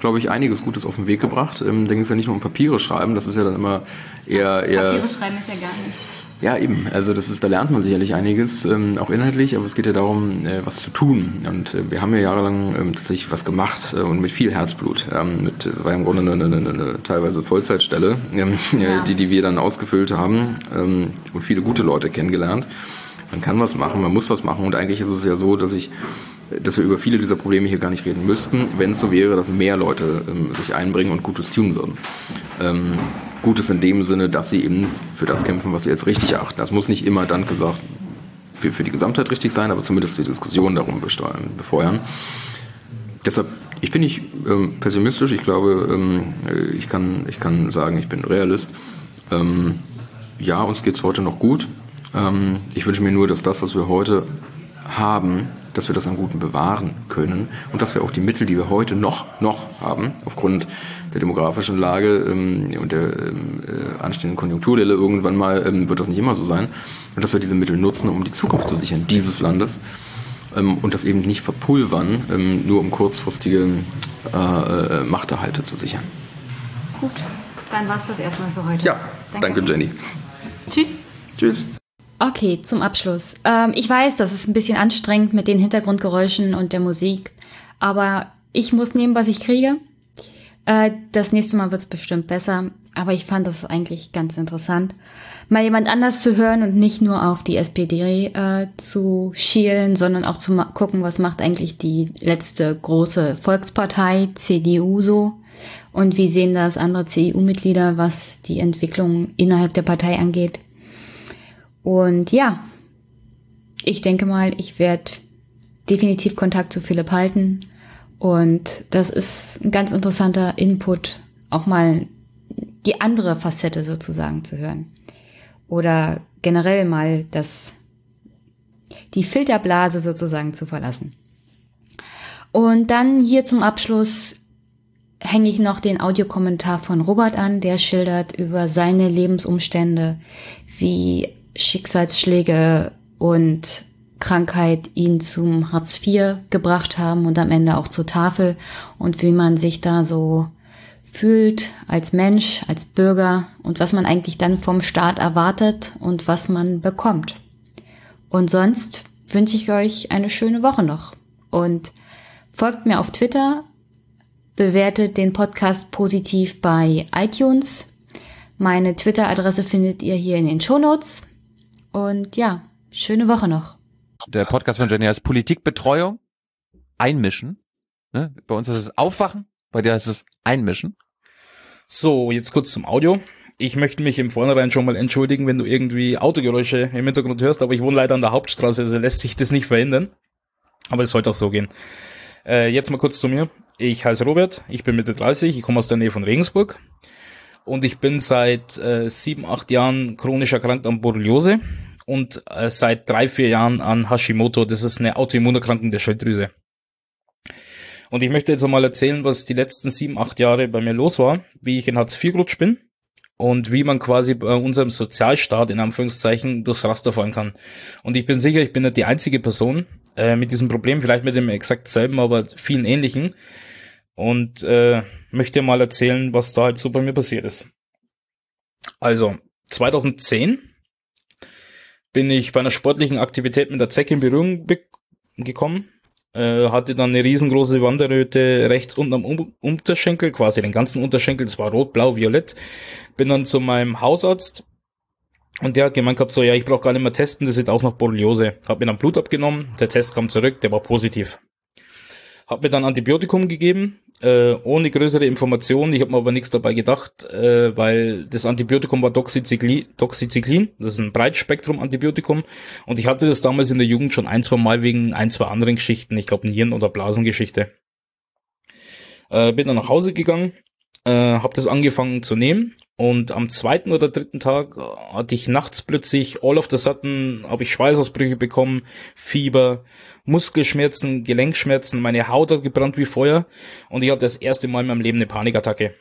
glaube ich, einiges Gutes auf den Weg gebracht. Ähm, da ging es ja nicht nur um Papiere schreiben, das ist ja dann immer eher... eher Papiere schreiben ist ja gar nichts. Ja, eben. Also das ist, da lernt man sicherlich einiges, ähm, auch inhaltlich, aber es geht ja darum, äh, was zu tun. Und äh, wir haben ja jahrelang ähm, tatsächlich was gemacht äh, und mit viel Herzblut. Ähm, mit, das war ja im Grunde eine, eine, eine teilweise Vollzeitstelle, ja. die, die wir dann ausgefüllt haben ähm, und viele gute Leute kennengelernt. Man kann was machen, man muss was machen und eigentlich ist es ja so, dass ich dass wir über viele dieser Probleme hier gar nicht reden müssten, wenn es so wäre, dass mehr Leute ähm, sich einbringen und Gutes tun würden. Ähm, Gutes in dem Sinne, dass sie eben für das kämpfen, was sie jetzt richtig achten. Das muss nicht immer dann gesagt für, für die Gesamtheit richtig sein, aber zumindest die Diskussion darum besteuern, befeuern. Deshalb, ich bin nicht ähm, pessimistisch, ich glaube, ähm, ich, kann, ich kann sagen, ich bin Realist. Ähm, ja, uns geht es heute noch gut. Ähm, ich wünsche mir nur, dass das, was wir heute haben, dass wir das an Guten bewahren können und dass wir auch die Mittel, die wir heute noch, noch haben, aufgrund der demografischen Lage ähm, und der ähm, äh, anstehenden Konjunkturwelle irgendwann mal ähm, wird das nicht immer so sein. Und dass wir diese Mittel nutzen, um die Zukunft zu sichern dieses Landes ähm, und das eben nicht verpulvern, ähm, nur um kurzfristige äh, äh, Machterhalte zu sichern. Gut, dann war es das erstmal für heute. Ja, danke, danke Jenny. Tschüss. Tschüss. Okay, zum Abschluss. Ähm, ich weiß, das ist ein bisschen anstrengend mit den Hintergrundgeräuschen und der Musik, aber ich muss nehmen, was ich kriege. Äh, das nächste Mal wird es bestimmt besser, aber ich fand das eigentlich ganz interessant, mal jemand anders zu hören und nicht nur auf die SPD äh, zu schielen, sondern auch zu gucken, was macht eigentlich die letzte große Volkspartei, CDU so und wie sehen das andere CDU-Mitglieder, was die Entwicklung innerhalb der Partei angeht. Und ja, ich denke mal, ich werde definitiv Kontakt zu Philipp halten und das ist ein ganz interessanter Input, auch mal die andere Facette sozusagen zu hören. Oder generell mal das, die Filterblase sozusagen zu verlassen. Und dann hier zum Abschluss hänge ich noch den Audiokommentar von Robert an, der schildert über seine Lebensumstände, wie Schicksalsschläge und Krankheit ihn zum Hartz IV gebracht haben und am Ende auch zur Tafel und wie man sich da so fühlt als Mensch, als Bürger und was man eigentlich dann vom Staat erwartet und was man bekommt. Und sonst wünsche ich euch eine schöne Woche noch und folgt mir auf Twitter, bewertet den Podcast positiv bei iTunes. Meine Twitter-Adresse findet ihr hier in den Shownotes. Und ja, schöne Woche noch der Podcast von Jenny heißt Politikbetreuung, einmischen. Ne? Bei uns ist es Aufwachen Bei dir heißt es einmischen. So, jetzt kurz zum Audio. Ich möchte mich im Vornherein schon mal entschuldigen, wenn du irgendwie Autogeräusche im Hintergrund hörst, aber ich wohne leider an der Hauptstraße, also lässt sich das nicht verhindern. Aber es sollte auch so gehen. Äh, jetzt mal kurz zu mir. Ich heiße Robert, ich bin Mitte 30, ich komme aus der Nähe von Regensburg und ich bin seit äh, sieben, acht Jahren chronisch erkrankt an Borreliose und äh, seit drei, vier Jahren an Hashimoto. Das ist eine Autoimmunerkrankung der Schilddrüse. Und ich möchte jetzt einmal erzählen, was die letzten sieben, acht Jahre bei mir los war, wie ich in Hartz IV gerutscht bin und wie man quasi bei unserem Sozialstaat in Anführungszeichen durchs Raster fallen kann. Und ich bin sicher, ich bin nicht die einzige Person äh, mit diesem Problem, vielleicht mit dem exakt selben, aber vielen ähnlichen. Und äh, möchte mal erzählen, was da halt so bei mir passiert ist. Also, 2010 bin ich bei einer sportlichen Aktivität mit der Zecke in Berührung gekommen äh, hatte dann eine riesengroße Wanderröte rechts unten am um Unterschenkel, quasi den ganzen Unterschenkel, das war rot, blau, violett. Bin dann zu meinem Hausarzt und der hat gemeint gehabt, so, ja, ich brauche gar nicht mehr testen, das sieht aus nach Borreliose. Hab mir dann Blut abgenommen, der Test kam zurück, der war positiv. Hab mir dann Antibiotikum gegeben, äh, ohne größere Informationen. Ich habe mir aber nichts dabei gedacht, äh, weil das Antibiotikum war Doxycyclin, Doxycyclin, das ist ein Breitspektrum-Antibiotikum. Und ich hatte das damals in der Jugend schon ein, zwei Mal wegen ein, zwei anderen Geschichten. Ich glaube Nieren- oder Blasengeschichte. Äh, bin dann nach Hause gegangen, äh, habe das angefangen zu nehmen und am zweiten oder dritten Tag hatte ich nachts plötzlich all of the sudden habe ich Schweißausbrüche bekommen, Fieber, Muskelschmerzen, Gelenkschmerzen, meine Haut hat gebrannt wie Feuer und ich hatte das erste Mal in meinem Leben eine Panikattacke.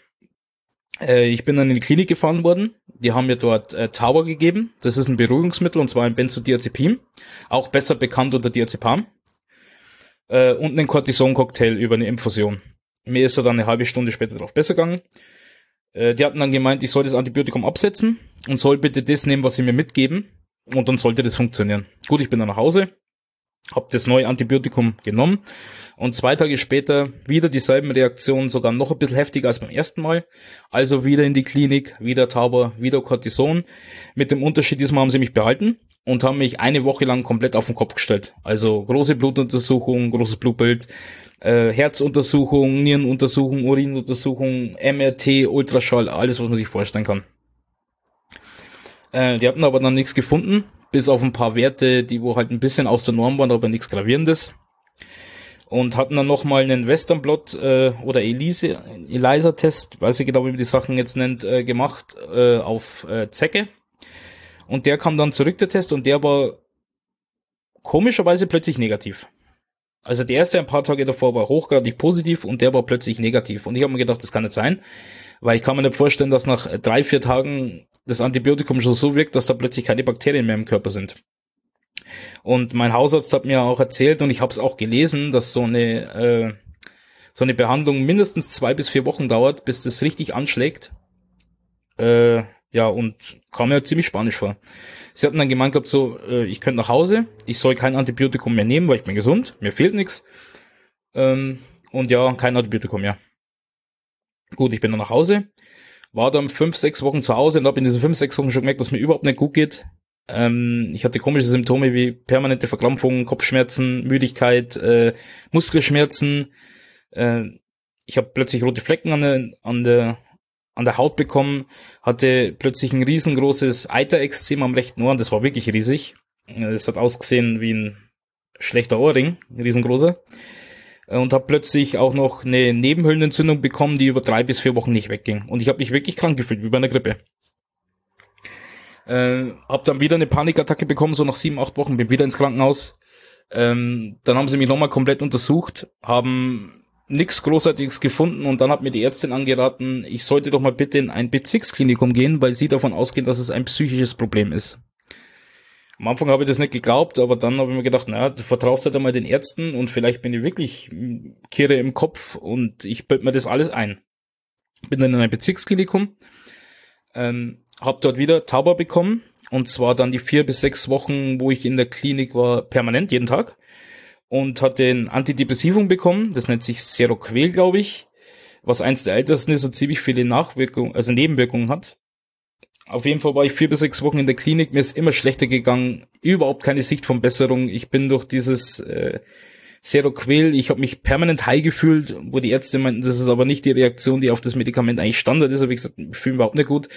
Äh, ich bin dann in die Klinik gefahren worden. Die haben mir dort äh, Tower gegeben. Das ist ein Beruhigungsmittel und zwar ein Benzodiazepin, auch besser bekannt unter Diazepam. Äh, und einen Cortison-Cocktail über eine Infusion. Mir ist er dann eine halbe Stunde später drauf besser gegangen. Äh, die hatten dann gemeint, ich soll das Antibiotikum absetzen und soll bitte das nehmen, was sie mir mitgeben. Und dann sollte das funktionieren. Gut, ich bin dann nach Hause, habe das neue Antibiotikum genommen und zwei Tage später wieder dieselben Reaktionen, sogar noch ein bisschen heftiger als beim ersten Mal. Also wieder in die Klinik, wieder Tauber, wieder Cortison. Mit dem Unterschied, diesmal haben sie mich behalten und haben mich eine Woche lang komplett auf den Kopf gestellt. Also große Blutuntersuchung, großes Blutbild, äh, Herzuntersuchung, Nierenuntersuchung, Urinuntersuchung, MRT, Ultraschall, alles, was man sich vorstellen kann. Äh, die hatten aber dann nichts gefunden bis auf ein paar Werte, die wo halt ein bisschen aus der Norm waren, aber nichts Gravierendes. Und hatten dann nochmal einen Westernblot äh, oder Elise, ELISA-Test, weiß ich genau, wie man die Sachen jetzt nennt, äh, gemacht äh, auf äh, Zecke. Und der kam dann zurück, der Test, und der war komischerweise plötzlich negativ. Also der erste ein paar Tage davor war hochgradig positiv und der war plötzlich negativ. Und ich habe mir gedacht, das kann nicht sein, weil ich kann mir nicht vorstellen, dass nach drei, vier Tagen das Antibiotikum schon so wirkt, dass da plötzlich keine Bakterien mehr im Körper sind. Und mein Hausarzt hat mir auch erzählt und ich habe es auch gelesen, dass so eine äh, so eine Behandlung mindestens zwei bis vier Wochen dauert, bis das richtig anschlägt. Äh, ja, und kam mir ziemlich spanisch vor. Sie hatten dann gemeint gehabt, so, äh, ich könnte nach Hause, ich soll kein Antibiotikum mehr nehmen, weil ich bin gesund, mir fehlt nichts. Ähm, und ja, kein Antibiotikum mehr. Gut, ich bin dann nach Hause war dann fünf, sechs Wochen zu Hause und habe in diesen fünf, sechs Wochen schon gemerkt, dass mir überhaupt nicht gut geht. Ähm, ich hatte komische Symptome wie permanente Verkrampfungen, Kopfschmerzen, Müdigkeit, äh, Muskelschmerzen. Äh, ich habe plötzlich rote Flecken an der, an der an der Haut bekommen, hatte plötzlich ein riesengroßes Eiterexzem am rechten Ohr und das war wirklich riesig. Es hat ausgesehen wie ein schlechter Ohrring, ein riesengroßer. Äh, und habe plötzlich auch noch eine Nebenhöhlenentzündung bekommen, die über drei bis vier Wochen nicht wegging. Und ich habe mich wirklich krank gefühlt, wie bei einer Grippe. Äh, hab dann wieder eine Panikattacke bekommen, so nach sieben, acht Wochen, bin wieder ins Krankenhaus. Ähm, dann haben sie mich nochmal komplett untersucht, haben nichts Großartiges gefunden und dann hat mir die Ärztin angeraten, ich sollte doch mal bitte in ein Bezirksklinikum gehen, weil sie davon ausgehen, dass es ein psychisches Problem ist. Am Anfang habe ich das nicht geglaubt, aber dann habe ich mir gedacht, naja, du vertraust halt einmal den Ärzten und vielleicht bin ich wirklich Kirre im Kopf und ich bild mir das alles ein. Bin dann in ein Bezirksklinikum, ähm, habe dort wieder Tauber bekommen und zwar dann die vier bis sechs Wochen, wo ich in der Klinik war, permanent, jeden Tag und hatte ein Antidepressivum bekommen, das nennt sich Seroquel, glaube ich, was eins der ältesten ist und ziemlich viele Nachwirkungen, also Nebenwirkungen hat. Auf jeden Fall war ich vier bis sechs Wochen in der Klinik, mir ist immer schlechter gegangen, überhaupt keine Sicht von Besserung. Ich bin durch dieses äh, Seroquel, ich habe mich permanent high gefühlt, wo die Ärzte meinten, das ist aber nicht die Reaktion, die auf das Medikament eigentlich Standard ist, habe ich gesagt, ich fühle mich überhaupt nicht gut.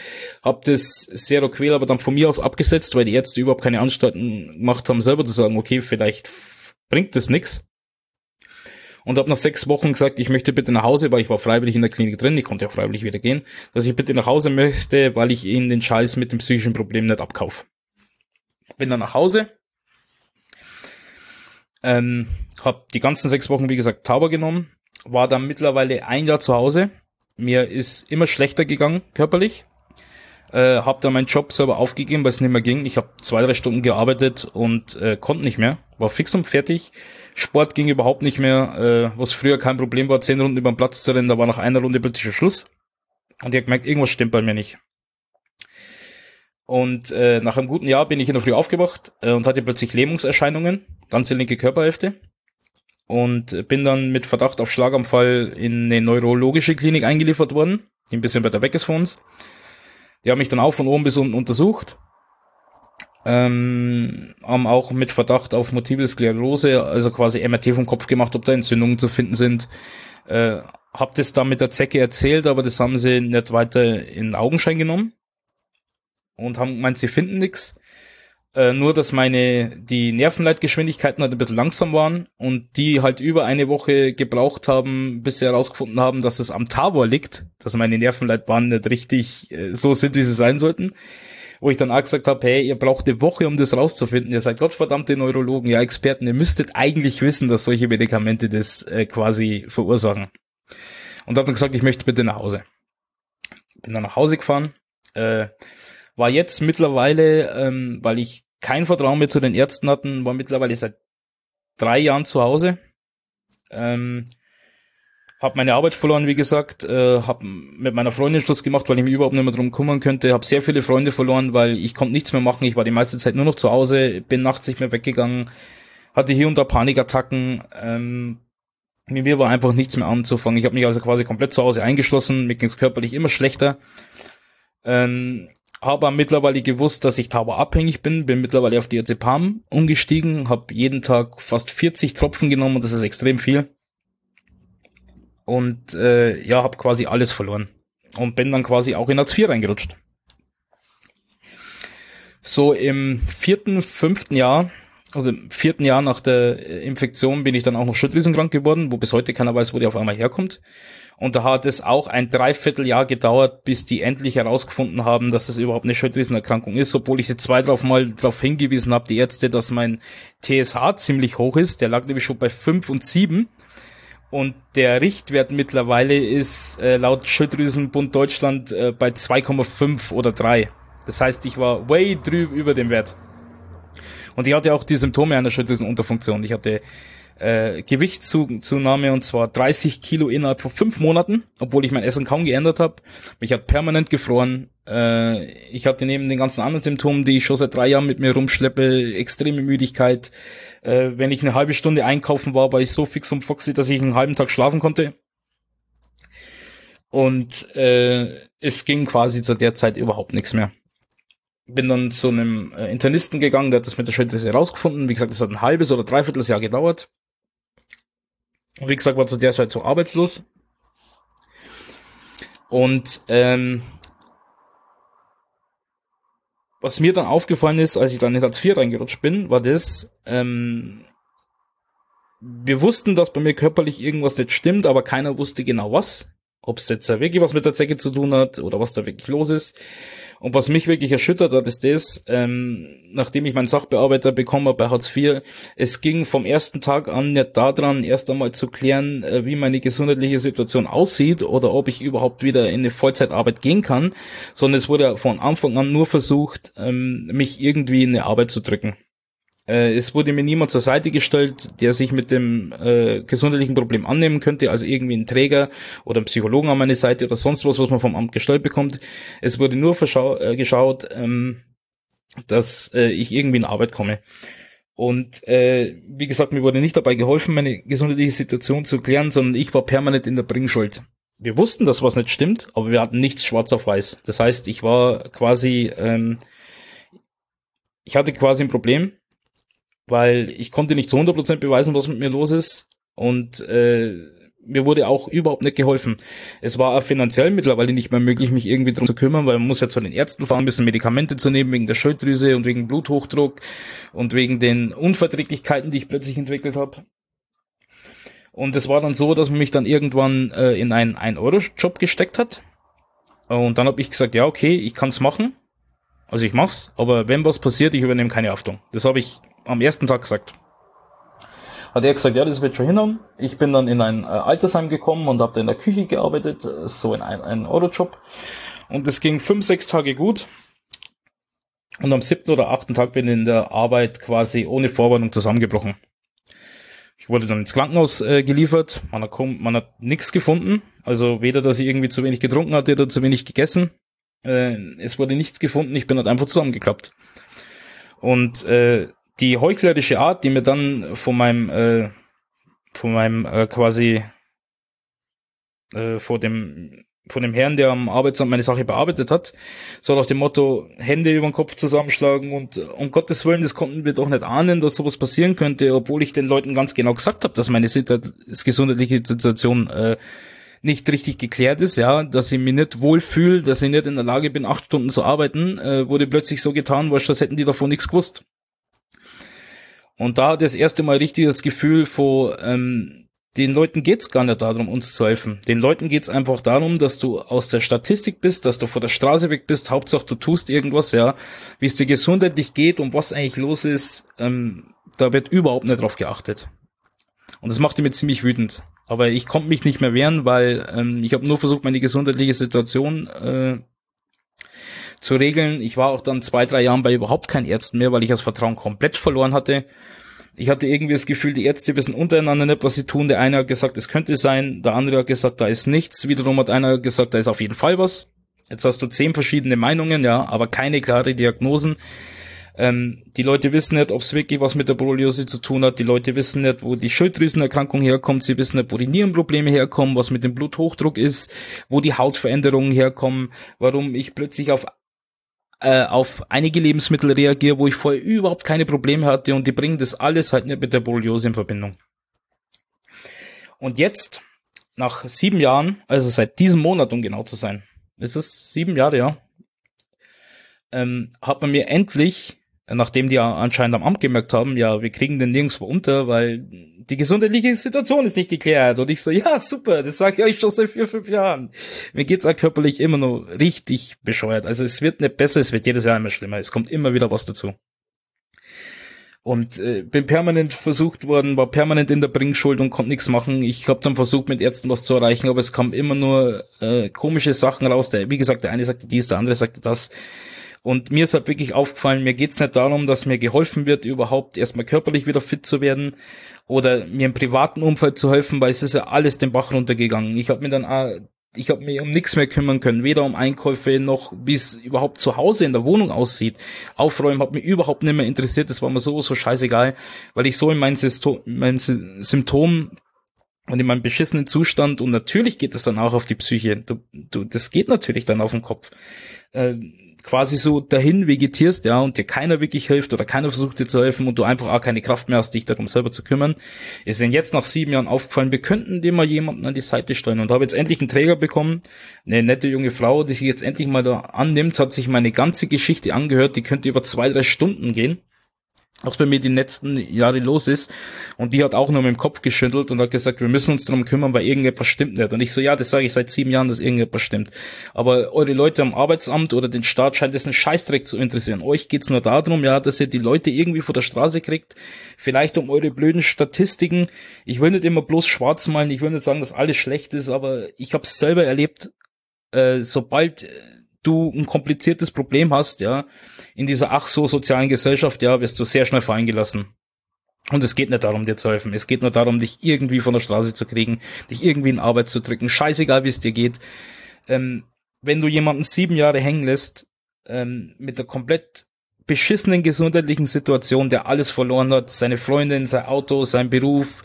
Habe das Seroquel aber dann von mir aus abgesetzt, weil die Ärzte überhaupt keine Anstalten gemacht haben, selber zu sagen, okay, vielleicht bringt das nix. Und habe nach sechs Wochen gesagt, ich möchte bitte nach Hause, weil ich war freiwillig in der Klinik drin, ich konnte ja freiwillig wieder gehen, dass ich bitte nach Hause möchte, weil ich ihnen den Scheiß mit dem psychischen Problem nicht abkaufe. Bin dann nach Hause, ähm, habe die ganzen sechs Wochen, wie gesagt, Tauber genommen, war dann mittlerweile ein Jahr zu Hause. Mir ist immer schlechter gegangen, körperlich. Äh, habe dann meinen Job selber aufgegeben, weil es nicht mehr ging. Ich habe zwei, drei Stunden gearbeitet und äh, konnte nicht mehr. War fix und fertig. Sport ging überhaupt nicht mehr. Äh, was früher kein Problem war, zehn Runden über den Platz zu rennen, da war nach einer Runde plötzlich Schluss. Und ich habe gemerkt, irgendwas stimmt bei mir nicht. Und äh, nach einem guten Jahr bin ich in der Früh aufgewacht äh, und hatte plötzlich Lähmungserscheinungen, ganze linke Körperhälfte. Und bin dann mit Verdacht auf Schlaganfall in eine neurologische Klinik eingeliefert worden, die ein bisschen weiter weg ist von uns. Die haben mich dann auch von oben bis unten untersucht. Ähm, haben auch mit Verdacht auf Multiple Sklerose, also quasi MRT vom Kopf gemacht, ob da Entzündungen zu finden sind. Äh, hab das dann mit der Zecke erzählt, aber das haben sie nicht weiter in Augenschein genommen und haben gemeint, sie finden nichts. Äh, nur, dass meine, die Nervenleitgeschwindigkeiten halt ein bisschen langsam waren und die halt über eine Woche gebraucht haben, bis sie herausgefunden haben, dass es am Tavor liegt, dass meine Nervenleitbahnen nicht richtig äh, so sind, wie sie sein sollten. Wo ich dann auch gesagt habe, hey, ihr braucht eine Woche, um das rauszufinden. Ihr seid gottverdammte Neurologen, ja Experten, ihr müsstet eigentlich wissen, dass solche Medikamente das äh, quasi verursachen. Und habe dann gesagt, ich möchte bitte nach Hause. Bin dann nach Hause gefahren, äh, war jetzt mittlerweile, ähm, weil ich kein Vertrauen mehr zu den Ärzten hatten, war mittlerweile seit drei Jahren zu Hause. Ähm, habe meine Arbeit verloren, wie gesagt, äh, habe mit meiner Freundin Schluss gemacht, weil ich mich überhaupt nicht mehr drum kümmern könnte. Habe sehr viele Freunde verloren, weil ich konnte nichts mehr machen. Ich war die meiste Zeit nur noch zu Hause, bin nachts nicht mehr weggegangen, hatte hier und da Panikattacken. Ähm, mit mir war einfach nichts mehr anzufangen. Ich habe mich also quasi komplett zu Hause eingeschlossen, mir ging es körperlich immer schlechter. Ähm, habe mittlerweile gewusst, dass ich tauberabhängig bin, bin mittlerweile auf Diazepam umgestiegen, habe jeden Tag fast 40 Tropfen genommen und das ist extrem viel. Und äh, ja, habe quasi alles verloren und bin dann quasi auch in Hartz IV reingerutscht. So im vierten, fünften Jahr, also im vierten Jahr nach der Infektion bin ich dann auch noch schilddrüsenkrank geworden, wo bis heute keiner weiß, wo die auf einmal herkommt. Und da hat es auch ein Dreivierteljahr gedauert, bis die endlich herausgefunden haben, dass es überhaupt eine Schilddrüsenerkrankung ist, obwohl ich sie zwei drauf mal darauf hingewiesen habe, die Ärzte, dass mein TSH ziemlich hoch ist. Der lag nämlich schon bei fünf und sieben Und der Richtwert mittlerweile ist äh, laut Schilddrüsenbund Deutschland äh, bei 2,5 oder 3. Das heißt, ich war way drüber über dem Wert. Und ich hatte auch die Symptome einer Schilddrüsenunterfunktion. Ich hatte äh, Gewichtszunahme und zwar 30 Kilo innerhalb von fünf Monaten, obwohl ich mein Essen kaum geändert habe. Mich hat permanent gefroren. Äh, ich hatte neben den ganzen anderen Symptomen, die ich schon seit drei Jahren mit mir rumschleppe, extreme Müdigkeit. Äh, wenn ich eine halbe Stunde einkaufen war, war ich so fix und foxy, dass ich einen halben Tag schlafen konnte. Und äh, es ging quasi zu der Zeit überhaupt nichts mehr bin dann zu einem äh, Internisten gegangen, der hat das mit der Schilddrüse herausgefunden. Wie gesagt, das hat ein halbes oder dreiviertel Jahr gedauert. Wie gesagt, war zu der Zeit so arbeitslos. Und ähm, was mir dann aufgefallen ist, als ich dann in Hartz IV reingerutscht bin, war das, ähm, wir wussten, dass bei mir körperlich irgendwas nicht stimmt, aber keiner wusste genau was. Ob es jetzt wirklich was mit der Zecke zu tun hat oder was da wirklich los ist. Und was mich wirklich erschüttert hat, ist das, ähm, nachdem ich meinen Sachbearbeiter bekommen habe bei Hartz IV, es ging vom ersten Tag an nicht daran, erst einmal zu klären, äh, wie meine gesundheitliche Situation aussieht oder ob ich überhaupt wieder in eine Vollzeitarbeit gehen kann, sondern es wurde von Anfang an nur versucht, ähm, mich irgendwie in eine Arbeit zu drücken. Äh, es wurde mir niemand zur Seite gestellt, der sich mit dem äh, gesundheitlichen Problem annehmen könnte, also irgendwie ein Träger oder ein Psychologen an meine Seite oder sonst was, was man vom Amt gestellt bekommt. Es wurde nur äh, geschaut, ähm, dass äh, ich irgendwie in Arbeit komme. Und äh, wie gesagt, mir wurde nicht dabei geholfen, meine gesundheitliche Situation zu klären, sondern ich war permanent in der Bringschuld. Wir wussten, dass was nicht stimmt, aber wir hatten nichts schwarz auf weiß. Das heißt, ich war quasi, ähm, ich hatte quasi ein Problem, weil ich konnte nicht zu 100% beweisen, was mit mir los ist und äh, mir wurde auch überhaupt nicht geholfen. Es war auch finanziell mittlerweile nicht mehr möglich, mich irgendwie drum zu kümmern, weil man muss ja zu den Ärzten fahren, ein bisschen Medikamente zu nehmen wegen der Schilddrüse und wegen Bluthochdruck und wegen den Unverträglichkeiten, die ich plötzlich entwickelt habe. Und es war dann so, dass man mich dann irgendwann äh, in einen 1-Euro-Job gesteckt hat. Und dann habe ich gesagt, ja, okay, ich kann's machen. Also ich mach's, aber wenn was passiert, ich übernehme keine Haftung. Das habe ich am ersten Tag gesagt. Hat er gesagt, ja, das wird schon hinhauen. Ich bin dann in ein äh, Altersheim gekommen und habe da in der Küche gearbeitet, äh, so in einem Euro-Job. Und es ging fünf, sechs Tage gut. Und am siebten oder achten Tag bin ich in der Arbeit quasi ohne Vorwarnung zusammengebrochen. Ich wurde dann ins Krankenhaus äh, geliefert. Man hat, man hat nichts gefunden. Also weder, dass ich irgendwie zu wenig getrunken hatte oder zu wenig gegessen. Äh, es wurde nichts gefunden. Ich bin halt einfach zusammengeklappt. Und äh, die heuchlerische Art, die mir dann von meinem, äh, von meinem äh, quasi äh, vor dem von dem Herrn, der am Arbeitsamt meine Sache bearbeitet hat, so nach dem Motto, Hände über den Kopf zusammenschlagen und um Gottes Willen, das konnten wir doch nicht ahnen, dass sowas passieren könnte, obwohl ich den Leuten ganz genau gesagt habe, dass meine gesundheitliche Situation äh, nicht richtig geklärt ist, ja, dass ich mich nicht wohlfühle, dass ich nicht in der Lage bin, acht Stunden zu arbeiten, äh, wurde plötzlich so getan, weil das hätten die davon nichts gewusst. Und da hat das erste Mal richtig das Gefühl von, ähm, den Leuten geht's gar nicht darum, uns zu helfen. Den Leuten geht's einfach darum, dass du aus der Statistik bist, dass du vor der Straße weg bist. Hauptsache, du tust irgendwas, ja. Wie es dir gesundheitlich geht und was eigentlich los ist, ähm, da wird überhaupt nicht drauf geachtet. Und das machte mich ziemlich wütend. Aber ich konnte mich nicht mehr wehren, weil ähm, ich habe nur versucht, meine gesundheitliche Situation äh, zu regeln. Ich war auch dann zwei, drei Jahren bei überhaupt keinen Ärzten mehr, weil ich das Vertrauen komplett verloren hatte. Ich hatte irgendwie das Gefühl, die Ärzte wissen untereinander nicht, was sie tun. Der eine hat gesagt, es könnte sein, der andere hat gesagt, da ist nichts. Wiederum hat einer gesagt, da ist auf jeden Fall was. Jetzt hast du zehn verschiedene Meinungen, ja, aber keine klare Diagnosen. Ähm, die Leute wissen nicht, ob es wirklich was mit der Borreliose zu tun hat. Die Leute wissen nicht, wo die Schilddrüsenerkrankung herkommt. Sie wissen nicht, wo die Nierenprobleme herkommen, was mit dem Bluthochdruck ist, wo die Hautveränderungen herkommen, warum ich plötzlich auf äh, auf einige Lebensmittel reagiere, wo ich vorher überhaupt keine Probleme hatte und die bringen das alles halt nicht mit der Borreliose in Verbindung. Und jetzt, nach sieben Jahren, also seit diesem Monat, um genau zu sein, ist es sieben Jahre, ja, ähm, hat man mir endlich nachdem die anscheinend am Amt gemerkt haben, ja, wir kriegen den nirgendwo unter, weil die gesundheitliche Situation ist nicht geklärt. Und ich so, ja, super, das sage ich euch schon seit vier, fünf Jahren. Mir geht's auch körperlich immer noch richtig bescheuert. Also es wird nicht besser, es wird jedes Jahr immer schlimmer. Es kommt immer wieder was dazu. Und äh, bin permanent versucht worden, war permanent in der Bringschuld und konnte nichts machen. Ich habe dann versucht, mit Ärzten was zu erreichen, aber es kam immer nur äh, komische Sachen raus. Der, wie gesagt, der eine sagte dies, der andere sagte das. Und mir ist halt wirklich aufgefallen, mir geht's nicht darum, dass mir geholfen wird, überhaupt erstmal körperlich wieder fit zu werden oder mir im privaten Umfeld zu helfen, weil es ist ja alles den Bach runtergegangen. Ich habe mir dann auch ich habe mich um nichts mehr kümmern können, weder um Einkäufe noch wie es überhaupt zu Hause in der Wohnung aussieht. Aufräumen hat mich überhaupt nicht mehr interessiert, das war mir so so scheißegal, weil ich so in meinen mein Symptom und in meinem beschissenen Zustand und natürlich geht das dann auch auf die Psyche. Du, du, das geht natürlich dann auf den Kopf. Äh, quasi so dahin vegetierst, ja, und dir keiner wirklich hilft oder keiner versucht dir zu helfen und du einfach auch keine Kraft mehr hast, dich darum selber zu kümmern, ist denn jetzt nach sieben Jahren aufgefallen, wir könnten dir mal jemanden an die Seite stellen. Und habe jetzt endlich einen Träger bekommen, eine nette junge Frau, die sich jetzt endlich mal da annimmt, hat sich meine ganze Geschichte angehört, die könnte über zwei, drei Stunden gehen was bei mir die letzten Jahre los ist. Und die hat auch nur mit dem Kopf geschüttelt und hat gesagt, wir müssen uns darum kümmern, weil irgendetwas stimmt nicht. Und ich so, ja, das sage ich seit sieben Jahren, dass irgendetwas stimmt. Aber eure Leute am Arbeitsamt oder den Staat scheint es einen Scheißdreck zu interessieren. Euch geht's nur darum, ja, dass ihr die Leute irgendwie vor der Straße kriegt. Vielleicht um eure blöden Statistiken. Ich will nicht immer bloß schwarz malen, ich will nicht sagen, dass alles schlecht ist, aber ich habe es selber erlebt, äh, sobald du ein kompliziertes Problem hast, ja, in dieser ach so sozialen Gesellschaft, ja, wirst du sehr schnell fallen gelassen. Und es geht nicht darum, dir zu helfen. Es geht nur darum, dich irgendwie von der Straße zu kriegen, dich irgendwie in Arbeit zu drücken. Scheißegal, wie es dir geht. Ähm, wenn du jemanden sieben Jahre hängen lässt, ähm, mit der komplett beschissenen gesundheitlichen Situation, der alles verloren hat, seine Freundin, sein Auto, sein Beruf,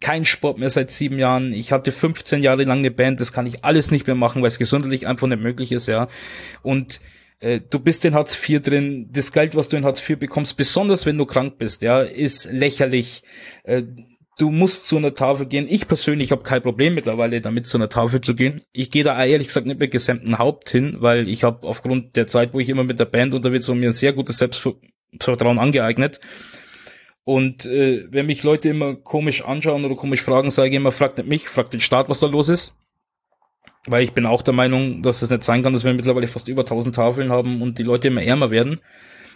kein Sport mehr seit sieben Jahren. Ich hatte 15 Jahre lang eine Band, das kann ich alles nicht mehr machen, weil es gesundheitlich einfach nicht möglich ist, ja. Und äh, du bist in Hartz IV drin, das Geld, was du in Hartz IV bekommst, besonders wenn du krank bist, ja, ist lächerlich. Äh, du musst zu einer Tafel gehen. Ich persönlich habe kein Problem mittlerweile damit, zu einer Tafel zu gehen. Ich gehe da ehrlich gesagt nicht mit gesämten Haupt hin, weil ich habe aufgrund der Zeit, wo ich immer mit der Band unterwegs war, mir ein sehr gutes Selbstvertrauen angeeignet. Und äh, wenn mich Leute immer komisch anschauen oder komisch fragen, sage ich immer, fragt nicht mich, fragt den Staat, was da los ist. Weil ich bin auch der Meinung, dass es nicht sein kann, dass wir mittlerweile fast über 1000 Tafeln haben und die Leute immer ärmer werden.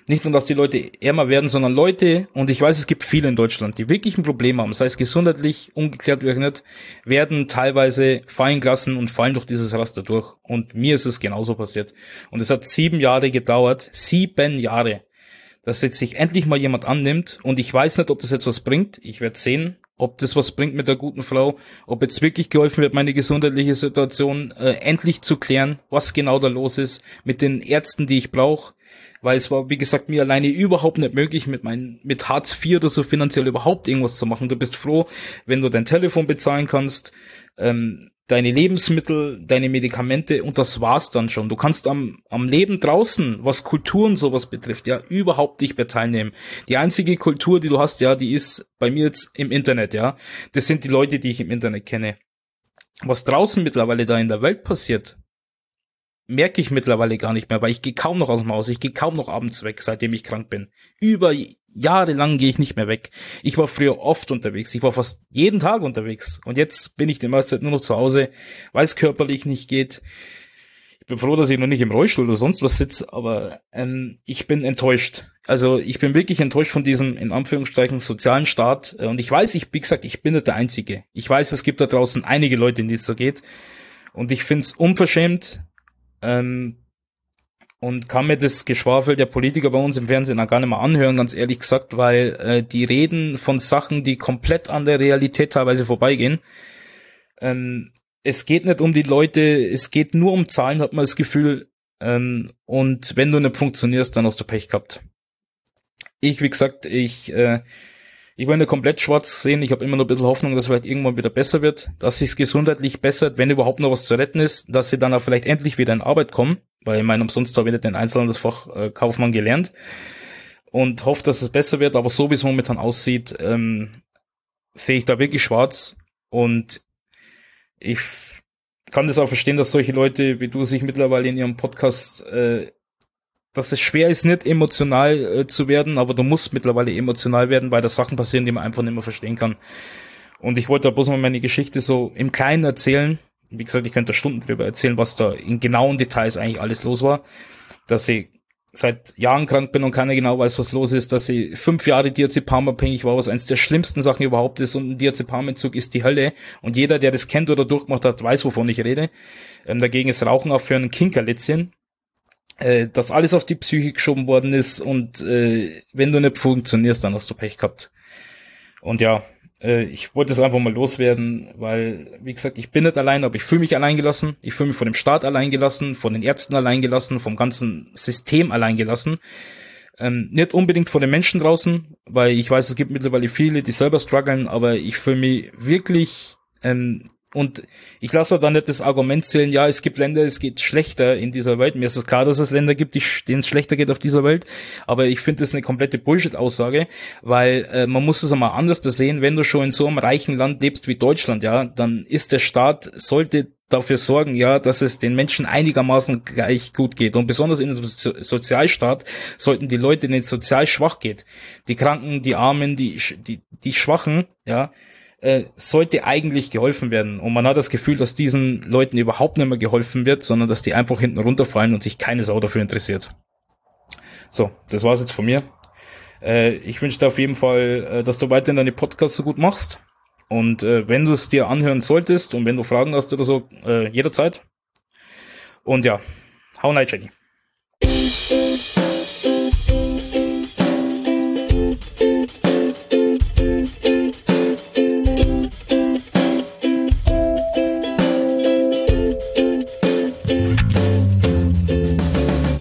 Nicht nur, dass die Leute ärmer werden, sondern Leute, und ich weiß, es gibt viele in Deutschland, die wirklich ein Problem haben, sei es gesundheitlich, ungeklärt oder nicht, werden teilweise fallen gelassen und fallen durch dieses Raster durch. Und mir ist es genauso passiert. Und es hat sieben Jahre gedauert. Sieben Jahre. Dass jetzt sich endlich mal jemand annimmt. Und ich weiß nicht, ob das jetzt was bringt. Ich werde sehen ob das was bringt mit der guten Frau, ob jetzt wirklich geholfen wird, meine gesundheitliche Situation äh, endlich zu klären, was genau da los ist, mit den Ärzten, die ich brauche, weil es war, wie gesagt, mir alleine überhaupt nicht möglich, mit meinen, mit Hartz IV oder so finanziell überhaupt irgendwas zu machen. Du bist froh, wenn du dein Telefon bezahlen kannst, ähm, deine Lebensmittel, deine Medikamente und das war's dann schon. Du kannst am, am Leben draußen, was Kultur und sowas betrifft, ja, überhaupt nicht mehr teilnehmen. Die einzige Kultur, die du hast, ja, die ist bei mir jetzt im Internet, ja. Das sind die Leute, die ich im Internet kenne. Was draußen mittlerweile da in der Welt passiert, merke ich mittlerweile gar nicht mehr, weil ich gehe kaum noch aus dem Haus, ich gehe kaum noch abends weg, seitdem ich krank bin. Über jahrelang gehe ich nicht mehr weg. Ich war früher oft unterwegs, ich war fast jeden Tag unterwegs und jetzt bin ich die meiste Zeit nur noch zu Hause, weil es körperlich nicht geht. Ich bin froh, dass ich noch nicht im Rollstuhl oder sonst was sitze, aber ähm, ich bin enttäuscht. Also ich bin wirklich enttäuscht von diesem, in Anführungszeichen, sozialen Staat. Und ich weiß, ich, wie gesagt, ich bin nicht der Einzige. Ich weiß, es gibt da draußen einige Leute, in die es so geht. Und ich finde es unverschämt, ähm, und kann mir das Geschwafel der Politiker bei uns im Fernsehen auch gar nicht mehr anhören, ganz ehrlich gesagt, weil äh, die reden von Sachen, die komplett an der Realität teilweise vorbeigehen. Ähm, es geht nicht um die Leute, es geht nur um Zahlen, hat man das Gefühl. Ähm, und wenn du nicht funktionierst, dann hast du Pech gehabt. Ich, wie gesagt, ich äh, ich wollte komplett schwarz sehen. Ich habe immer noch ein bisschen Hoffnung, dass vielleicht irgendwann wieder besser wird, dass sich gesundheitlich bessert, wenn überhaupt noch was zu retten ist, dass sie dann auch vielleicht endlich wieder in Arbeit kommen, weil ich meine, umsonst habe ich nicht den Einzelhandelsfach äh, Kaufmann gelernt und hoffe, dass es besser wird, aber so wie es momentan aussieht, ähm, sehe ich da wirklich schwarz und ich kann das auch verstehen, dass solche Leute wie du sich mittlerweile in ihrem Podcast äh, dass es schwer ist, nicht emotional äh, zu werden, aber du musst mittlerweile emotional werden, weil da Sachen passieren, die man einfach nicht mehr verstehen kann. Und ich wollte da bloß mal meine Geschichte so im Kleinen erzählen. Wie gesagt, ich könnte Stunden drüber erzählen, was da in genauen Details eigentlich alles los war. Dass ich seit Jahren krank bin und keiner genau weiß, was los ist, dass ich fünf Jahre Diazepam-abhängig war, was eins der schlimmsten Sachen überhaupt ist und ein Diazepamentzug ist die Hölle und jeder, der das kennt oder durchgemacht hat, weiß, wovon ich rede. Ähm, dagegen ist Rauchen auch für einen Kinkerlitzchen äh, dass alles auf die Psyche geschoben worden ist und äh, wenn du nicht funktionierst, dann hast du Pech gehabt. Und ja, äh, ich wollte es einfach mal loswerden, weil, wie gesagt, ich bin nicht allein, aber ich fühle mich alleingelassen. Ich fühle mich von dem Staat alleingelassen, von den Ärzten alleingelassen, vom ganzen System alleingelassen. Ähm, nicht unbedingt von den Menschen draußen, weil ich weiß, es gibt mittlerweile viele, die selber strugglen, aber ich fühle mich wirklich ähm, und ich lasse da nicht das Argument zählen, ja, es gibt Länder, es geht schlechter in dieser Welt. Mir ist es klar, dass es Länder gibt, denen es schlechter geht auf dieser Welt. Aber ich finde das eine komplette Bullshit-Aussage, weil äh, man muss es einmal anders sehen. Wenn du schon in so einem reichen Land lebst wie Deutschland, ja, dann ist der Staat, sollte dafür sorgen, ja, dass es den Menschen einigermaßen gleich gut geht. Und besonders in einem so Sozialstaat sollten die Leute, denen es sozial schwach geht, die Kranken, die Armen, die, die, die Schwachen, ja, äh, sollte eigentlich geholfen werden. Und man hat das Gefühl, dass diesen Leuten überhaupt nicht mehr geholfen wird, sondern dass die einfach hinten runterfallen und sich keine Sau dafür interessiert. So, das war's jetzt von mir. Äh, ich wünsche dir auf jeden Fall, äh, dass du weiterhin deine Podcasts so gut machst. Und äh, wenn du es dir anhören solltest und wenn du Fragen hast oder so, äh, jederzeit. Und ja, hau rein, Jenny.